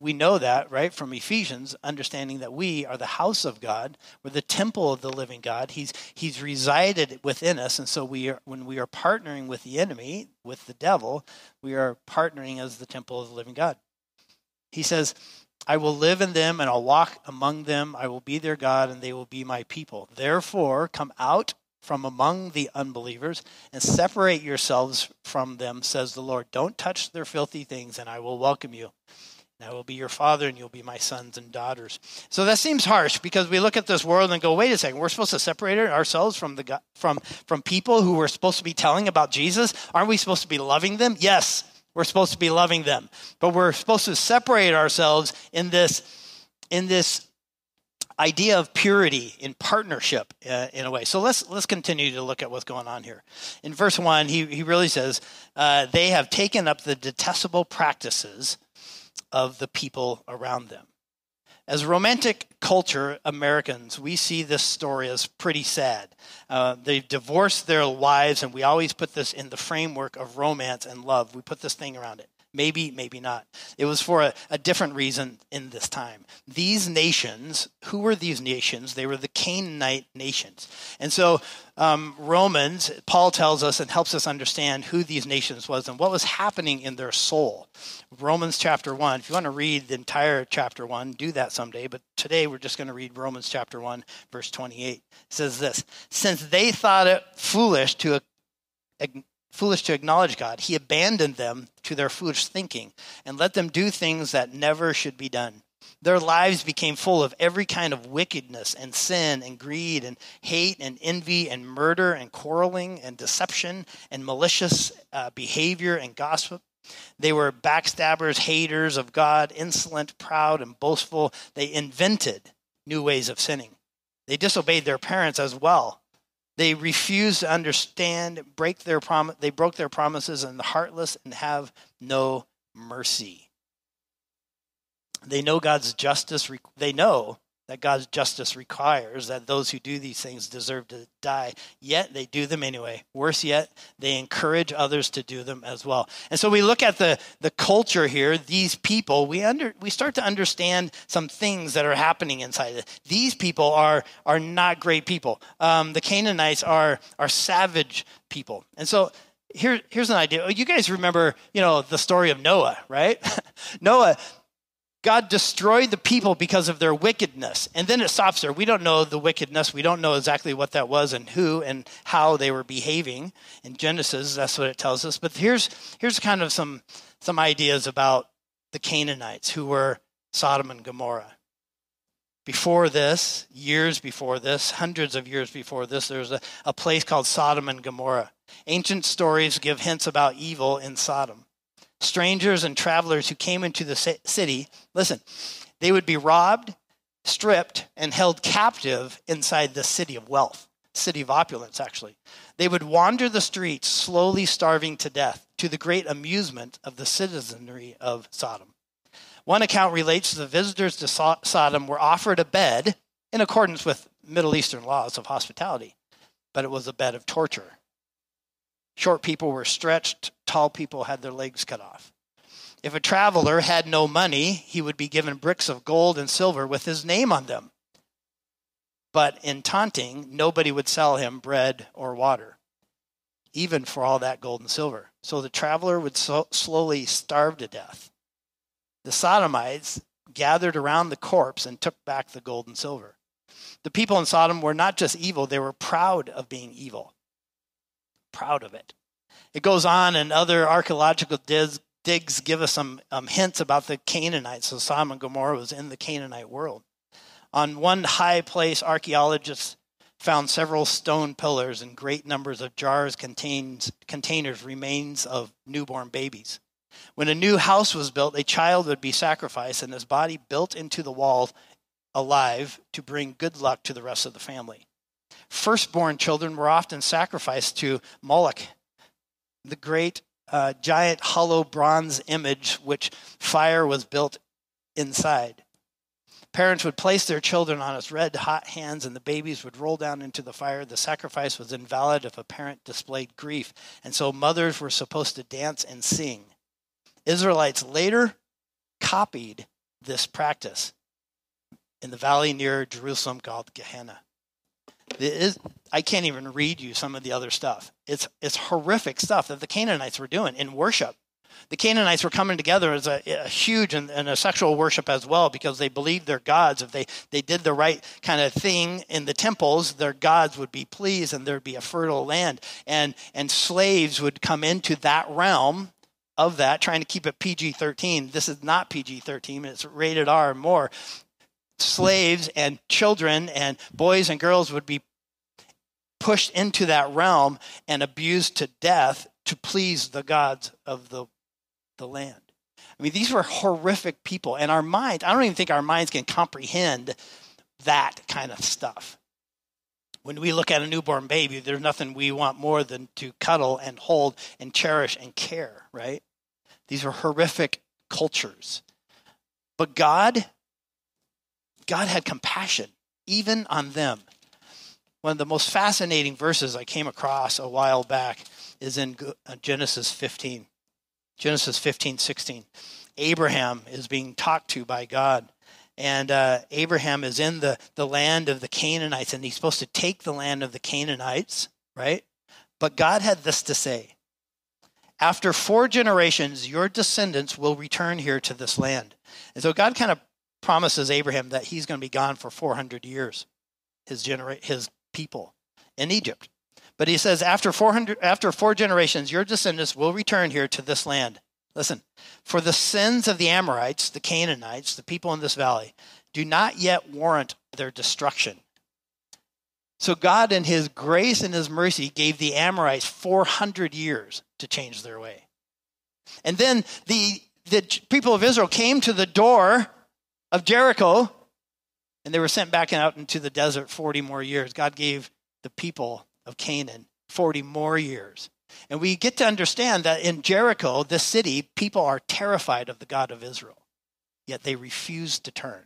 We know that, right, from Ephesians, understanding that we are the house of God. We're the temple of the living God. He's, he's resided within us. And so we are, when we are partnering with the enemy, with the devil, we are partnering as the temple of the living God. He says, I will live in them and I'll walk among them. I will be their God and they will be my people. Therefore, come out from among the unbelievers and separate yourselves from them, says the Lord. Don't touch their filthy things, and I will welcome you. I will be your father, and you'll be my sons and daughters. So that seems harsh because we look at this world and go, wait a second, we're supposed to separate ourselves from the from from people who we're supposed to be telling about Jesus. Aren't we supposed to be loving them? Yes, we're supposed to be loving them, but we're supposed to separate ourselves in this in this idea of purity in partnership uh, in a way. So let's let's continue to look at what's going on here. In verse one, he he really says uh, they have taken up the detestable practices of the people around them. As romantic culture Americans, we see this story as pretty sad. Uh, they've divorced their wives, and we always put this in the framework of romance and love. We put this thing around it. Maybe, maybe not. It was for a, a, different reason in this time. These nations, who were these nations? They were the Canaanite nations. And so um, Romans, Paul tells us and helps us understand who these nations was and what was happening in their soul. Romans chapter 1. If you want to read the entire chapter 1, do that someday. But today we're just going to read Romans chapter 1, verse 28. It says this Since they thought it foolish to foolish to acknowledge God, he abandoned them to their foolish thinking and let them do things that never should be done. Their lives became full of every kind of wickedness and sin and greed and hate and envy and murder and quarreling and deception and malicious uh, behavior and gossip. They were backstabbers, haters of God, insolent, proud, and boastful. They invented new ways of sinning. They disobeyed their parents as well they refuse to understand, break their prom- they broke their promises and the heartless and have no mercy. They know God's justice they know that God's justice requires that those who do these things deserve to die, yet they do them anyway. Worse yet, they encourage others to do them as well. And so we look at the, the culture here, these people, we under we start to understand some things that are happening inside it. These people are are not great people. Um, the Canaanites are are savage people. And so here, here's an idea. You guys remember, you know, the story of Noah, right? Noah, God destroyed the people because of their wickedness. And then it stops there. We don't know the wickedness. We don't know exactly what that was and who and how they were behaving. In Genesis, that's what it tells us. But here's, here's kind of some, some ideas about the Canaanites who were Sodom and Gomorrah. Before this, years before this, hundreds of years before this, there was a, a place called Sodom and Gomorrah. Ancient stories give hints about evil in Sodom strangers and travelers who came into the city, listen, they would be robbed, stripped, and held captive inside the city of wealth, city of opulence, actually. They would wander the streets, slowly starving to death, to the great amusement of the citizenry of Sodom. One account relates the visitors to Sodom were offered a bed in accordance with Middle Eastern laws of hospitality, but it was a bed of torture. Short people were stretched, tall people had their legs cut off. If a traveler had no money, he would be given bricks of gold and silver with his name on them. But in taunting, nobody would sell him bread or water, even for all that gold and silver. So the traveler would so slowly starve to death. The Sodomites gathered around the corpse and took back the gold and silver. The people in Sodom were not just evil, they were proud of being evil. Proud of it. It goes on, and other archaeological digs, give us some um, hints about the Canaanites. So Sodom and Gomorrah was in the Canaanite world. On one high place, archaeologists found several stone pillars and great numbers of jars contains, containers remains of newborn babies. When a new house was built, a child would be sacrificed and his body built into the wall alive to bring good luck to the rest of the family. Firstborn children were often sacrificed to Moloch, the great uh, giant hollow bronze image which fire was built inside. Parents would place their children on its red hot hands, and the babies would roll down into the fire. The sacrifice was invalid if a parent displayed grief, and so mothers were supposed to dance and sing. Israelites later copied this practice in the valley near Jerusalem called Gehenna. Is, I can't even read you some of the other stuff. It's, it's horrific stuff that the Canaanites were doing in worship the Canaanites were coming together as a, a huge and, and, a sexual worship as well because they believed their gods, if they, they did the right kind of thing in the temples, their gods would be pleased and there'd be a fertile land. And, and slaves would come into that realm of that, trying to keep it PG 13. This is not PG 13, it's rated R and more. Slaves and children and boys and girls would be pushed into that realm and abused to death to please the gods of the the land. I mean, these were horrific people, and our minds, I don't even think our minds can comprehend that kind of stuff. When we look at a newborn baby, there's nothing we want more than to cuddle and hold and cherish and care, right? These are horrific cultures. But God, God had compassion even on them. One of the most fascinating verses I came across a while back is in Genesis 15. Genesis 15, 16. Abraham is being talked to by God. And uh, Abraham is in the, the land of the Canaanites, and he's supposed to take the land of the Canaanites, right? But God had this to say After four generations, your descendants will return here to this land. And so God kind of promises Abraham that he's going to be gone for 400 years, his, genera- his people in Egypt. But he says, after 400, after four generations, your descendants will return here to this land. Listen, for the sins of the Amorites, the Canaanites, the people in this valley, do not yet warrant their destruction. So God, in his grace and his mercy, gave the Amorites 400 years to change their way. And then the, the people of Israel came to the door of Jericho and they were sent back out into the desert 40 more years. God gave the people of Canaan 40 more years. And we get to understand that in Jericho, this city, people are terrified of the God of Israel, yet they refuse to turn,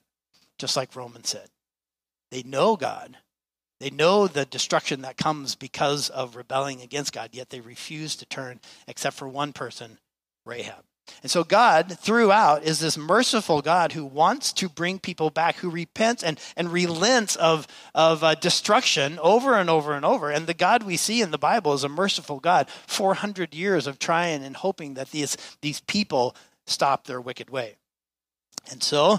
just like Romans said. They know God, they know the destruction that comes because of rebelling against God, yet they refuse to turn, except for one person, Rahab. And so God, throughout, is this merciful God who wants to bring people back, who repents and, and relents of, of uh, destruction over and over and over. And the God we see in the Bible is a merciful God. 400 years of trying and hoping that these, these people stop their wicked way. And so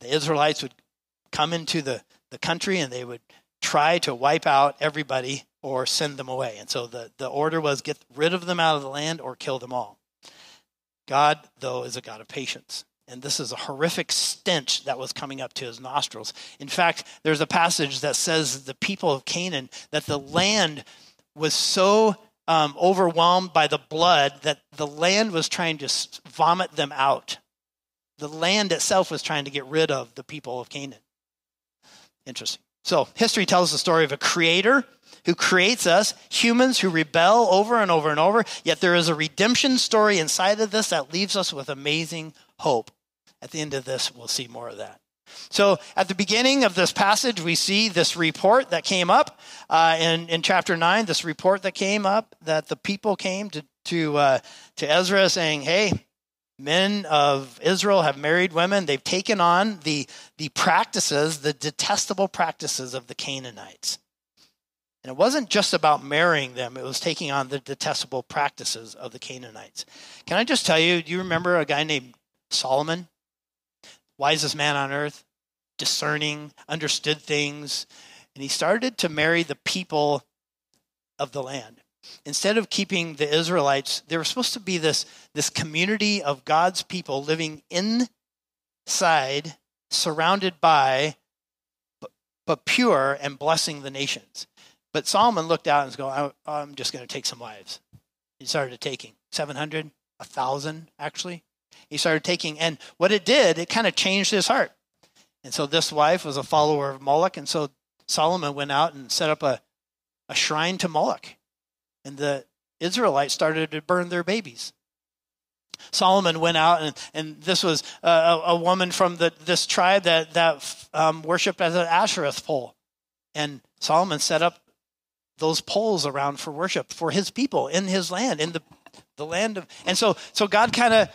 the Israelites would come into the, the country and they would try to wipe out everybody or send them away. And so the, the order was get rid of them out of the land or kill them all. God, though, is a God of patience. And this is a horrific stench that was coming up to his nostrils. In fact, there's a passage that says the people of Canaan, that the land was so um, overwhelmed by the blood that the land was trying to vomit them out. The land itself was trying to get rid of the people of Canaan. Interesting. So, history tells the story of a creator who creates us, humans who rebel over and over and over. Yet there is a redemption story inside of this that leaves us with amazing hope. At the end of this, we'll see more of that. So at the beginning of this passage, we see this report that came up uh, in, in chapter 9, this report that came up that the people came to, to, uh, to Ezra saying, hey, men of Israel have married women. They've taken on the, the practices, the detestable practices of the Canaanites. And it wasn't just about marrying them, it was taking on the detestable practices of the Canaanites. Can I just tell you, do you remember a guy named Solomon? Wisest man on earth, discerning, understood things. And he started to marry the people of the land instead of keeping the Israelites, they were supposed to be this, this community of God's people living inside, surrounded by, but, but pure and blessing the nations. But Solomon looked out and was going, I'm just going to take some wives. He started taking 700, 1,000 actually. He started taking, and what it did, it kind of changed his heart. And so this wife was a follower of Moloch, and so Solomon went out and set up a, a shrine to Moloch and the Israelites started to burn their babies. Solomon went out, and, and this was a, a woman from the, this tribe that, that um, worshiped as an Ashereth pole. And Solomon set up those poles around for worship for his people in his land, in the, the land of. And so, so God kind of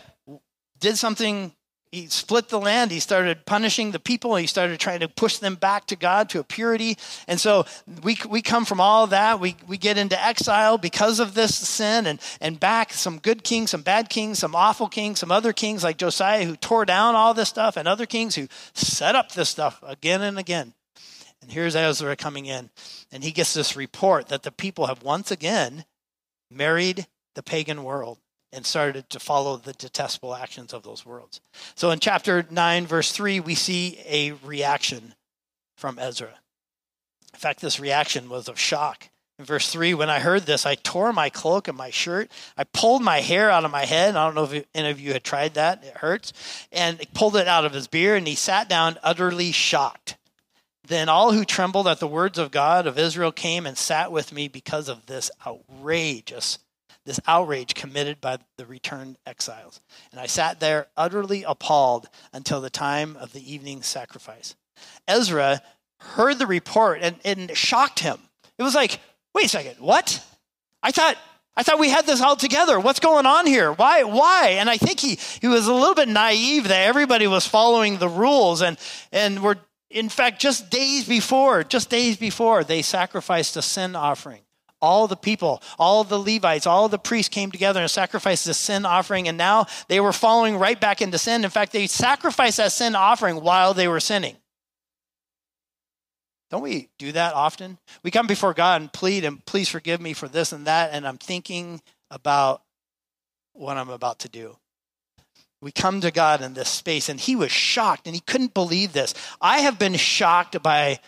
did something he split the land. He started punishing the people. He started trying to push them back to God, to a purity. And so we, we come from all that. We, we get into exile because of this sin and, and back some good kings, some bad kings, some awful kings, some other kings like Josiah who tore down all this stuff, and other kings who set up this stuff again and again. And here's Ezra coming in, and he gets this report that the people have once again married the pagan world and started to follow the detestable actions of those worlds. So in chapter 9, verse 3, we see a reaction from Ezra. In fact, this reaction was of shock. In verse 3, when I heard this, I tore my cloak and my shirt. I pulled my hair out of my head. I don't know if any of you had tried that, it hurts. And pulled it out of his beard, and he sat down utterly shocked. Then all who trembled at the words of God of Israel came and sat with me because of this outrageous this outrage committed by the returned exiles. And I sat there utterly appalled until the time of the evening sacrifice. Ezra heard the report and, it shocked him. It was like, wait a second, what? I thought I thought we had this all together. What's going on here? Why? Why? And I think he, he was a little bit naive that everybody was following the rules and and were in fact just days before, just days before, they sacrificed a sin offering all the people, all the Levites, all the priests came together and sacrificed a sin offering, and now they were following right back into sin. In fact, they sacrificed that sin offering while they were sinning. Don't we do that often? We come before God and plead, and please forgive me for this and that, and I'm thinking about what I'm about to do. We come to God in this space, and he was shocked, and he couldn't believe this. I have been shocked by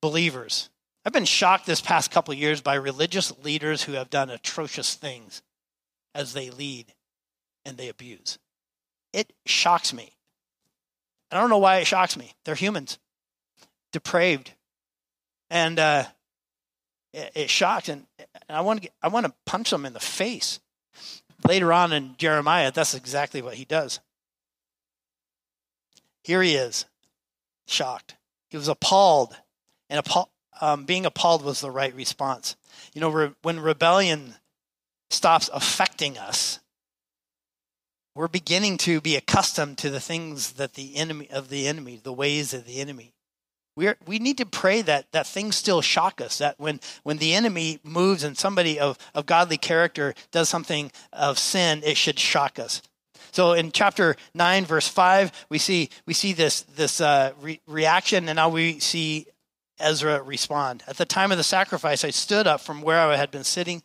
believers I've been shocked this past couple years by religious leaders who have done atrocious things as they lead and they abuse. It shocks me. I don't know why it shocks me. They're humans, depraved, and uh, it, it shocks. And, and I want to I want to punch them in the face. Later on in Jeremiah, that's exactly what he does. Here he is, shocked. He was appalled and appalled um, being appalled was the right response. You know, re- when rebellion stops affecting us, we're beginning to be accustomed to the things that the enemy of the enemy, the ways of the enemy. We we need to pray that that things still shock us. That when when the enemy moves and somebody of, of godly character does something of sin, it should shock us. So in chapter nine, verse five, we see we see this this uh, re- reaction, and now we see Ezra respond. At the time of the sacrifice, I stood up from where I had been sitting,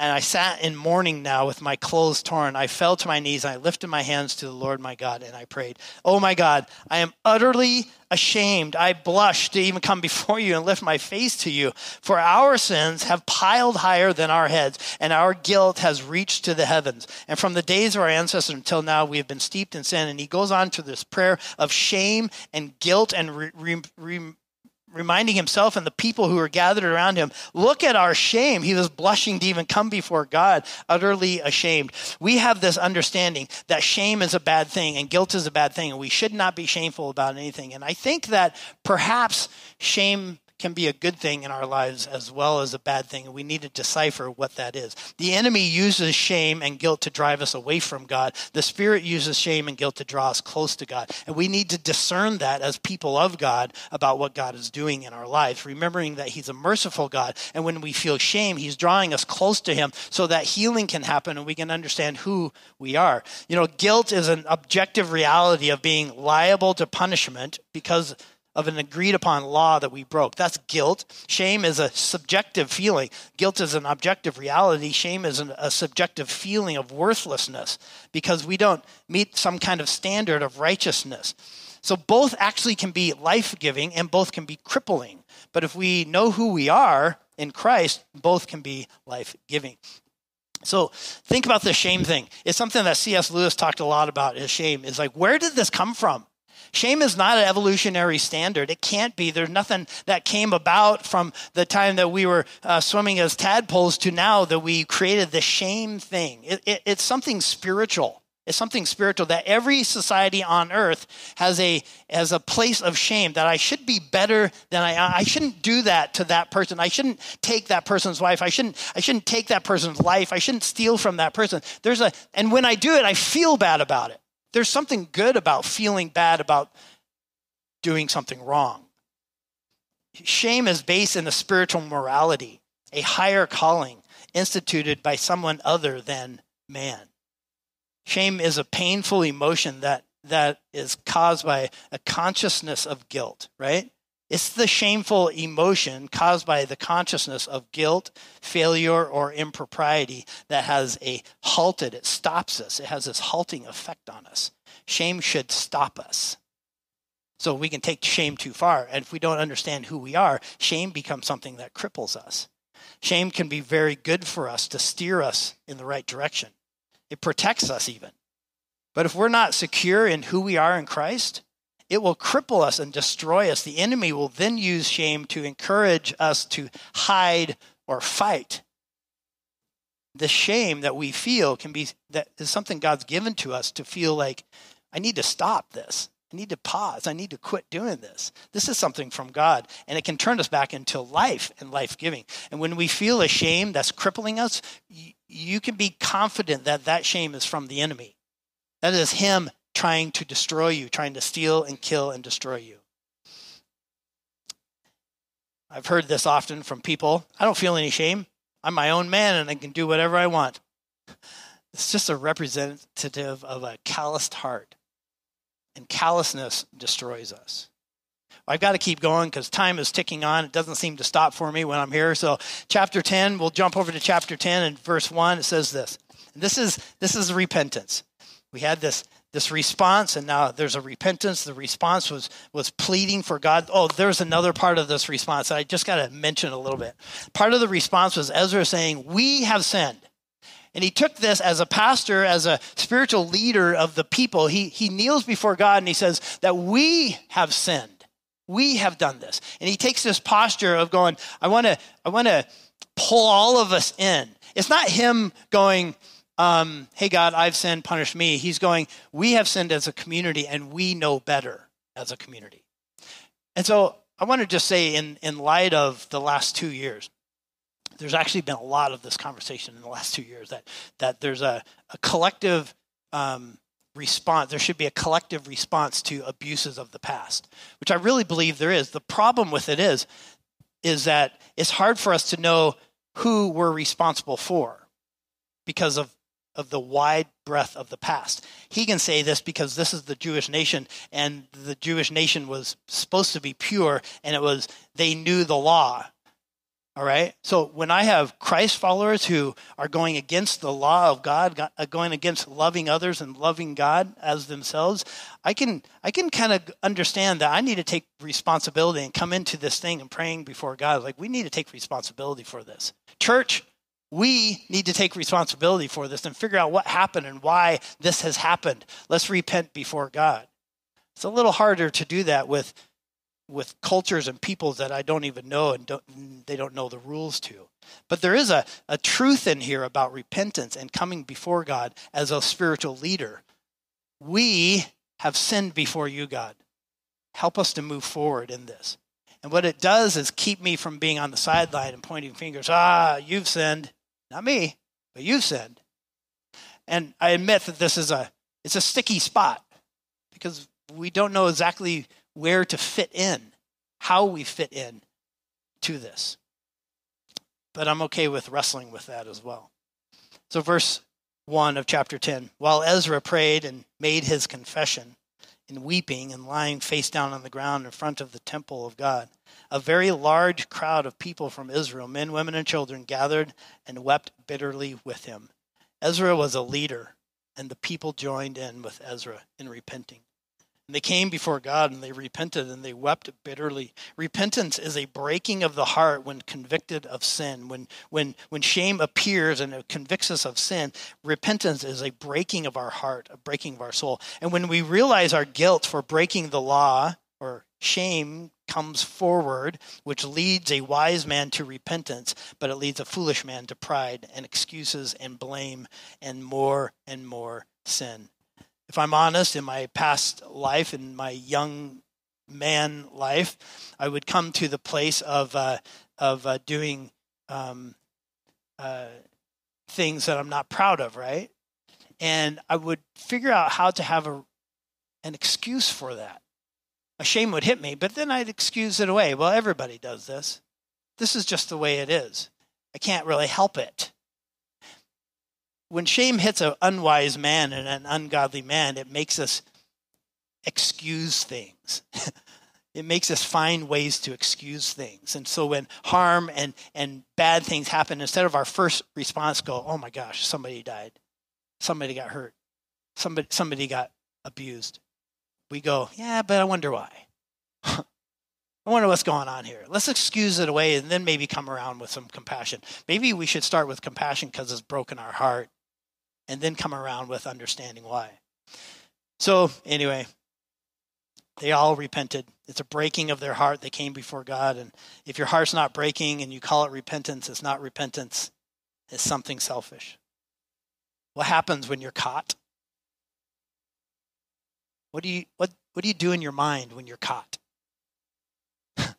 and I sat in mourning now with my clothes torn. I fell to my knees, and I lifted my hands to the Lord my God, and I prayed, Oh my God, I am utterly ashamed. I blush to even come before you and lift my face to you, for our sins have piled higher than our heads, and our guilt has reached to the heavens. And from the days of our ancestors until now, we have been steeped in sin. And he goes on to this prayer of shame and guilt and re- re- reminding himself and the people who were gathered around him, look at our shame. He was blushing to even come before God, utterly ashamed. We have this understanding that shame is a bad thing and guilt is a bad thing, and we should not be shameful about anything. And I think that perhaps shame can be a good thing in our lives as well as a bad thing, and we need to decipher what that is. The enemy uses shame and guilt to drive us away from God. The Spirit uses shame and guilt to draw us close to God. And we need to discern that as people of God about what God is doing in our lives, remembering that He's a merciful God. And when we feel shame, He's drawing us close to Him so that healing can happen and we can understand who we are. You know, guilt is an objective reality of being liable to punishment because of an agreed upon law that we broke. That's guilt. Shame is a subjective feeling. Guilt is an objective reality. Shame is an, a subjective feeling of worthlessness because we don't meet some kind of standard of righteousness. So both actually can be life giving and both can be crippling. But if we know who we are in Christ, both can be life giving. So think about the shame thing. It's something that C.S. Lewis talked a lot about. Is shame is like, where did this come from? Shame is not an evolutionary standard. It can't be. There's nothing that came about from the time that we were uh, swimming as tadpoles to now that we created the shame thing. It, it, it's something spiritual. It's something spiritual that every society on earth has a has a place of shame that I should be better than I I shouldn't do that to that person. I shouldn't take that person's wife. I shouldn't I shouldn't take that person's life. I shouldn't steal from that person. There's a and when I do it, I feel bad about it. There's something good about feeling bad about doing something wrong. Shame is based in a spiritual morality, a higher calling instituted by someone other than man. Shame is a painful emotion that, that is caused by a consciousness of guilt, right? It's the shameful emotion caused by the consciousness of guilt, failure, or impropriety that has a halted, it stops us. It has this halting effect on us. Shame should stop us. So we can take shame too far. And if we don't understand who we are, shame becomes something that cripples us. Shame can be very good for us to steer us in the right direction, it protects us even. But if we're not secure in who we are in Christ, it will cripple us and destroy us. The enemy will then use shame to encourage us to hide or fight. The shame that we feel can be that is something God's given to us to feel like I need to stop this. I need to pause. I need to quit doing this. This is something from God, and it can turn us back into life and life giving. And when we feel a shame that's crippling us, you can be confident that that shame is from the enemy. That is Him trying to destroy you, trying to steal and kill and destroy you. I've heard this often from people. I don't feel any shame. I'm my own man and I can do whatever I want. It's just a representative of a calloused heart. And callousness destroys us. I've got to keep going because time is ticking on. It doesn't seem to stop for me when I'm here. So, chapter 10, we'll jump over to chapter 10 and verse 1. It says this. This is this is repentance. We had this this response and now there's a repentance. The response was was pleading for god. Oh there's another part of this response i just got to mention a little bit. Part of the response was ezra saying we have sinned. And he took this as a pastor as a spiritual leader of the people. He, he kneels before god and he says that we have sinned. We have done this. And he takes this posture of going i want to i want to pull all of us in. It's not him going um, hey, God, I've sinned, punish me. He's going, we have sinned as a community and we know better as a community. And so I want to just say, in, in light of the last two years, there's actually been a lot of this conversation in the last two years that, that there's a, a collective um, response. There should be a collective response to abuses of the past, which I really believe there is. The problem with it is, is that it's hard for us to know who we're responsible for because of of the wide breadth of the past. He can say this because this is the Jewish nation, and the Jewish nation was supposed to be pure, and it was, they knew the law. All right? So when I have Christ followers who are going against the law of God, uh, going against loving others and loving God as themselves, I can I can kind of understand that I need to take responsibility and come into this thing and praying before God like we need to take responsibility for this. Church, we need to take responsibility for this and figure out what happened and why this has happened. Let's repent before God. It's a little harder to do that with with cultures and peoples that I don't even know and don't, they don't know the rules to. But there is a, a truth in here about repentance and coming before God as a spiritual leader. We have sinned before you, God. Help us to move forward in this. And what it does is keep me from being on the sideline and pointing fingers. Ah, you've sinned. Not me, but you've sinned. And I admit that this is a it's a sticky spot because we don't know exactly where to fit in, how we fit in to this. But I'm okay with wrestling with that as well. So, verse 1 of chapter 10 While Ezra prayed and made his confession, in weeping and lying face down on the ground in front of the temple of God, a very large crowd of people from Israel, men, women, and children, gathered and wept bitterly with him. Ezra was a leader, and the people joined in with Ezra in repenting. And they came before God and they repented and they wept bitterly. Repentance is a breaking of the heart when convicted of sin. When, when, when shame appears and it convicts us of sin, repentance is a breaking of our heart, a breaking of our soul. And when we realize our guilt for breaking the law or shame comes forward, which leads a wise man to repentance, but it leads a foolish man to pride and excuses and blame and more and more sin if I'm honest, in my past life, in my young man life, I would come to the place of uh, of uh, doing um, uh, things that I'm not proud of, right? And I would figure out how to have a an excuse for that. A shame would hit me, but then I'd excuse it away. Well, everybody does this. This is just the way it is. I can't really help it when shame hits an unwise man and an ungodly man, it makes us excuse things. it makes us find ways to excuse things. And so when harm and, and bad things happen, instead of our first response go, oh my gosh, somebody died, somebody got hurt, somebody, somebody got abused, we go, yeah, but I wonder why. I wonder what's going on here. Let's excuse it away and then maybe come around with some compassion. Maybe we should start with compassion because it's broken our heart and then come around with understanding why. So, anyway, they all repented. It's a breaking of their heart. They came before God. And if your heart's not breaking and you call it repentance, it's not repentance, it's something selfish. What happens when you're caught? What do you, what, what do, you do in your mind when you're caught? it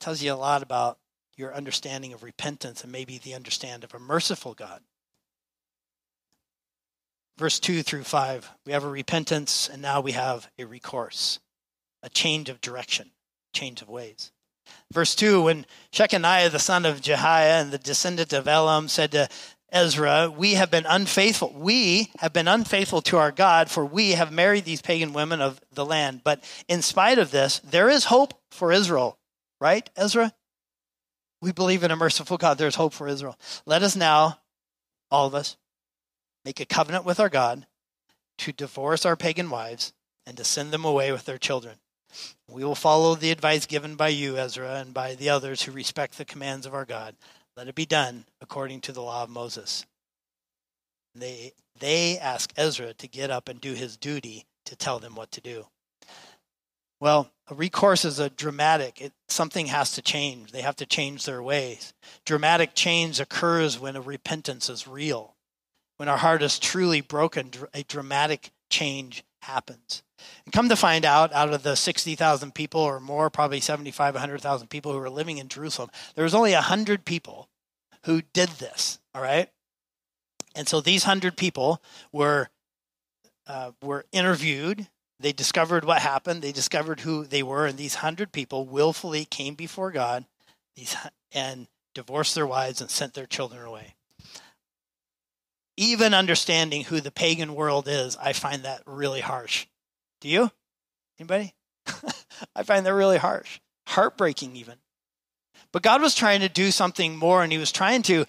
tells you a lot about your understanding of repentance and maybe the understanding of a merciful God verse 2 through 5, we have a repentance, and now we have a recourse, a change of direction, change of ways. Verse 2 When Shechaniah, the son of Jehiah and the descendant of Elam, said to Ezra, We have been unfaithful. We have been unfaithful to our God, for we have married these pagan women of the land. But in spite of this, there is hope for Israel, right, Ezra? We believe in a merciful God. There's hope for Israel. Let us now, all of us, make a covenant with our God to divorce our pagan wives and to send them away with their children. We will follow the advice given by you, Ezra, and by the others who respect the commands of our God. Let it be done according to the law of Moses. They, they ask Ezra to get up and do his duty to tell them what to do. Well, a recourse is a dramatic. It, something has to change. They have to change their ways. Dramatic change occurs when a repentance is real when our heart is truly broken, a dramatic change happens. And come to find out, out of the 60,000 people or more, probably 75, 100,000 people who were living in Jerusalem, there was only 100 people who did this, all right? And so these 100 people were, uh, were interviewed. They discovered what happened. They discovered who they were. And these 100 people willfully came before God these, and divorced their wives and sent their children away even understanding who the pagan world is, I find that really harsh. Do you? Anybody? I find that really harsh, heartbreaking even. But God was trying to do something more, and He was trying to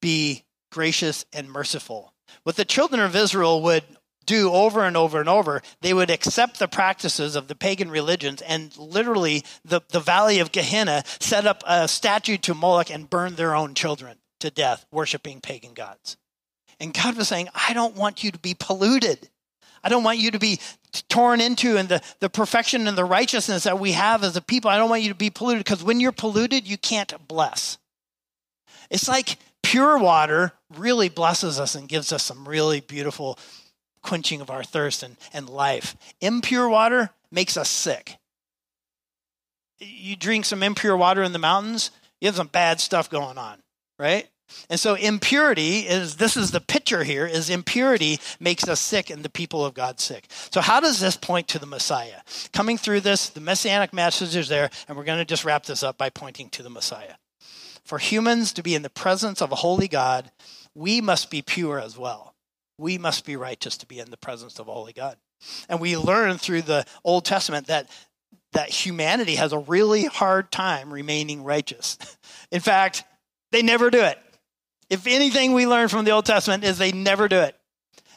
be gracious and merciful. What the children of Israel would do over and over and over, they would accept the practices of the pagan religions and literally the, the valley of Gehenna set up a statue to Moloch and burn their own children to death, worshiping pagan gods. And God was saying, I don't want you to be polluted. I don't want you to be torn into and the, the perfection and the righteousness that we have as a people. I don't want you to be polluted because when you're polluted, you can't bless. It's like pure water really blesses us and gives us some really beautiful quenching of our thirst and, and life. Impure water makes us sick. You drink some impure water in the mountains, you have some bad stuff going on, right? And so impurity is this is the picture here is impurity makes us sick and the people of God sick. So how does this point to the Messiah? Coming through this, the messianic message is there, and we're going to just wrap this up by pointing to the Messiah. For humans to be in the presence of a holy God, we must be pure as well. We must be righteous to be in the presence of a holy God. And we learn through the Old Testament that that humanity has a really hard time remaining righteous. In fact, they never do it. If anything we learn from the Old Testament is they never do it.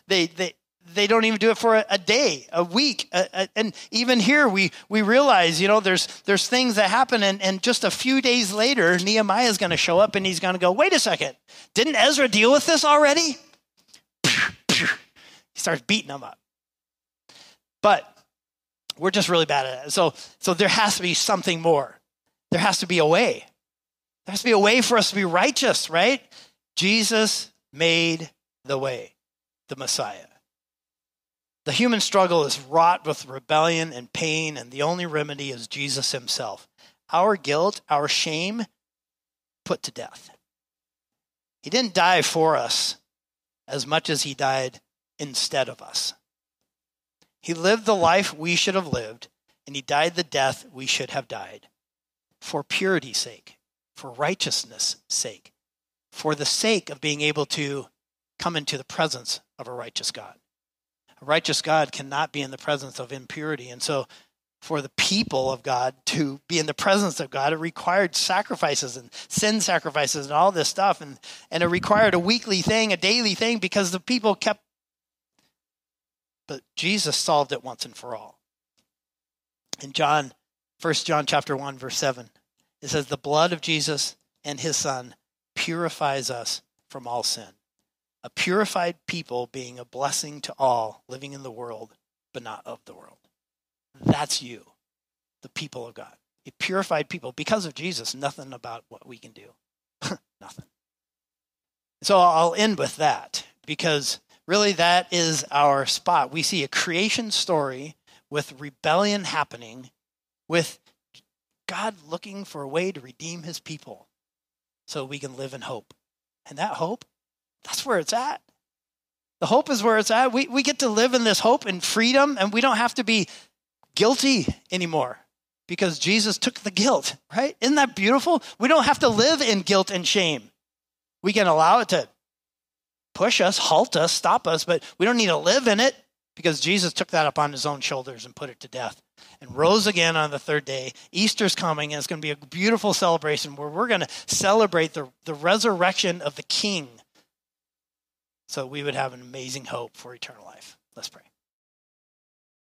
They, they, they don't even do it for a, a day, a week. A, a, and even here, we, we realize, you know, there's, there's things that happen. And, and just a few days later, Nehemiah is going to show up and he's going to go, wait a second, didn't Ezra deal with this already? He starts beating them up. But we're just really bad at it. So, so there has to be something more. There has to be a way. There has to be a way for us to be righteous, right? Jesus made the way, the Messiah. The human struggle is wrought with rebellion and pain, and the only remedy is Jesus himself. Our guilt, our shame, put to death. He didn't die for us as much as he died instead of us. He lived the life we should have lived, and he died the death we should have died for purity's sake, for righteousness' sake for the sake of being able to come into the presence of a righteous God. A righteous God cannot be in the presence of impurity. And so, for the people of God to be in the presence of God, it required sacrifices and sin sacrifices and all this stuff. And, and it required a weekly thing, a daily thing, because the people kept. But Jesus solved it once and for all. In John, 1 John chapter 1, verse 7, it says, The blood of Jesus and his son purifies us from all sin. A purified people being a blessing to all living in the world, but not of the world. That's you, the people of God. A purified people because of Jesus, nothing about what we can do. nothing. So I'll end with that because really that is our spot. We see a creation story with rebellion happening, with God looking for a way to redeem his people so we can live in hope. And that hope, that's where it's at. The hope is where it's at. We, we get to live in this hope and freedom, and we don't have to be guilty anymore because Jesus took the guilt, right? Isn't that beautiful? We don't have to live in guilt and shame. We can allow it to push us, halt us, stop us, but we don't need to live in it because Jesus took that upon his own shoulders and put it to death and rose again on the third day. Easter's coming, and it's going to be a beautiful celebration where we're going to celebrate the, the resurrection of the King so we would have an amazing hope for eternal life. Let's pray.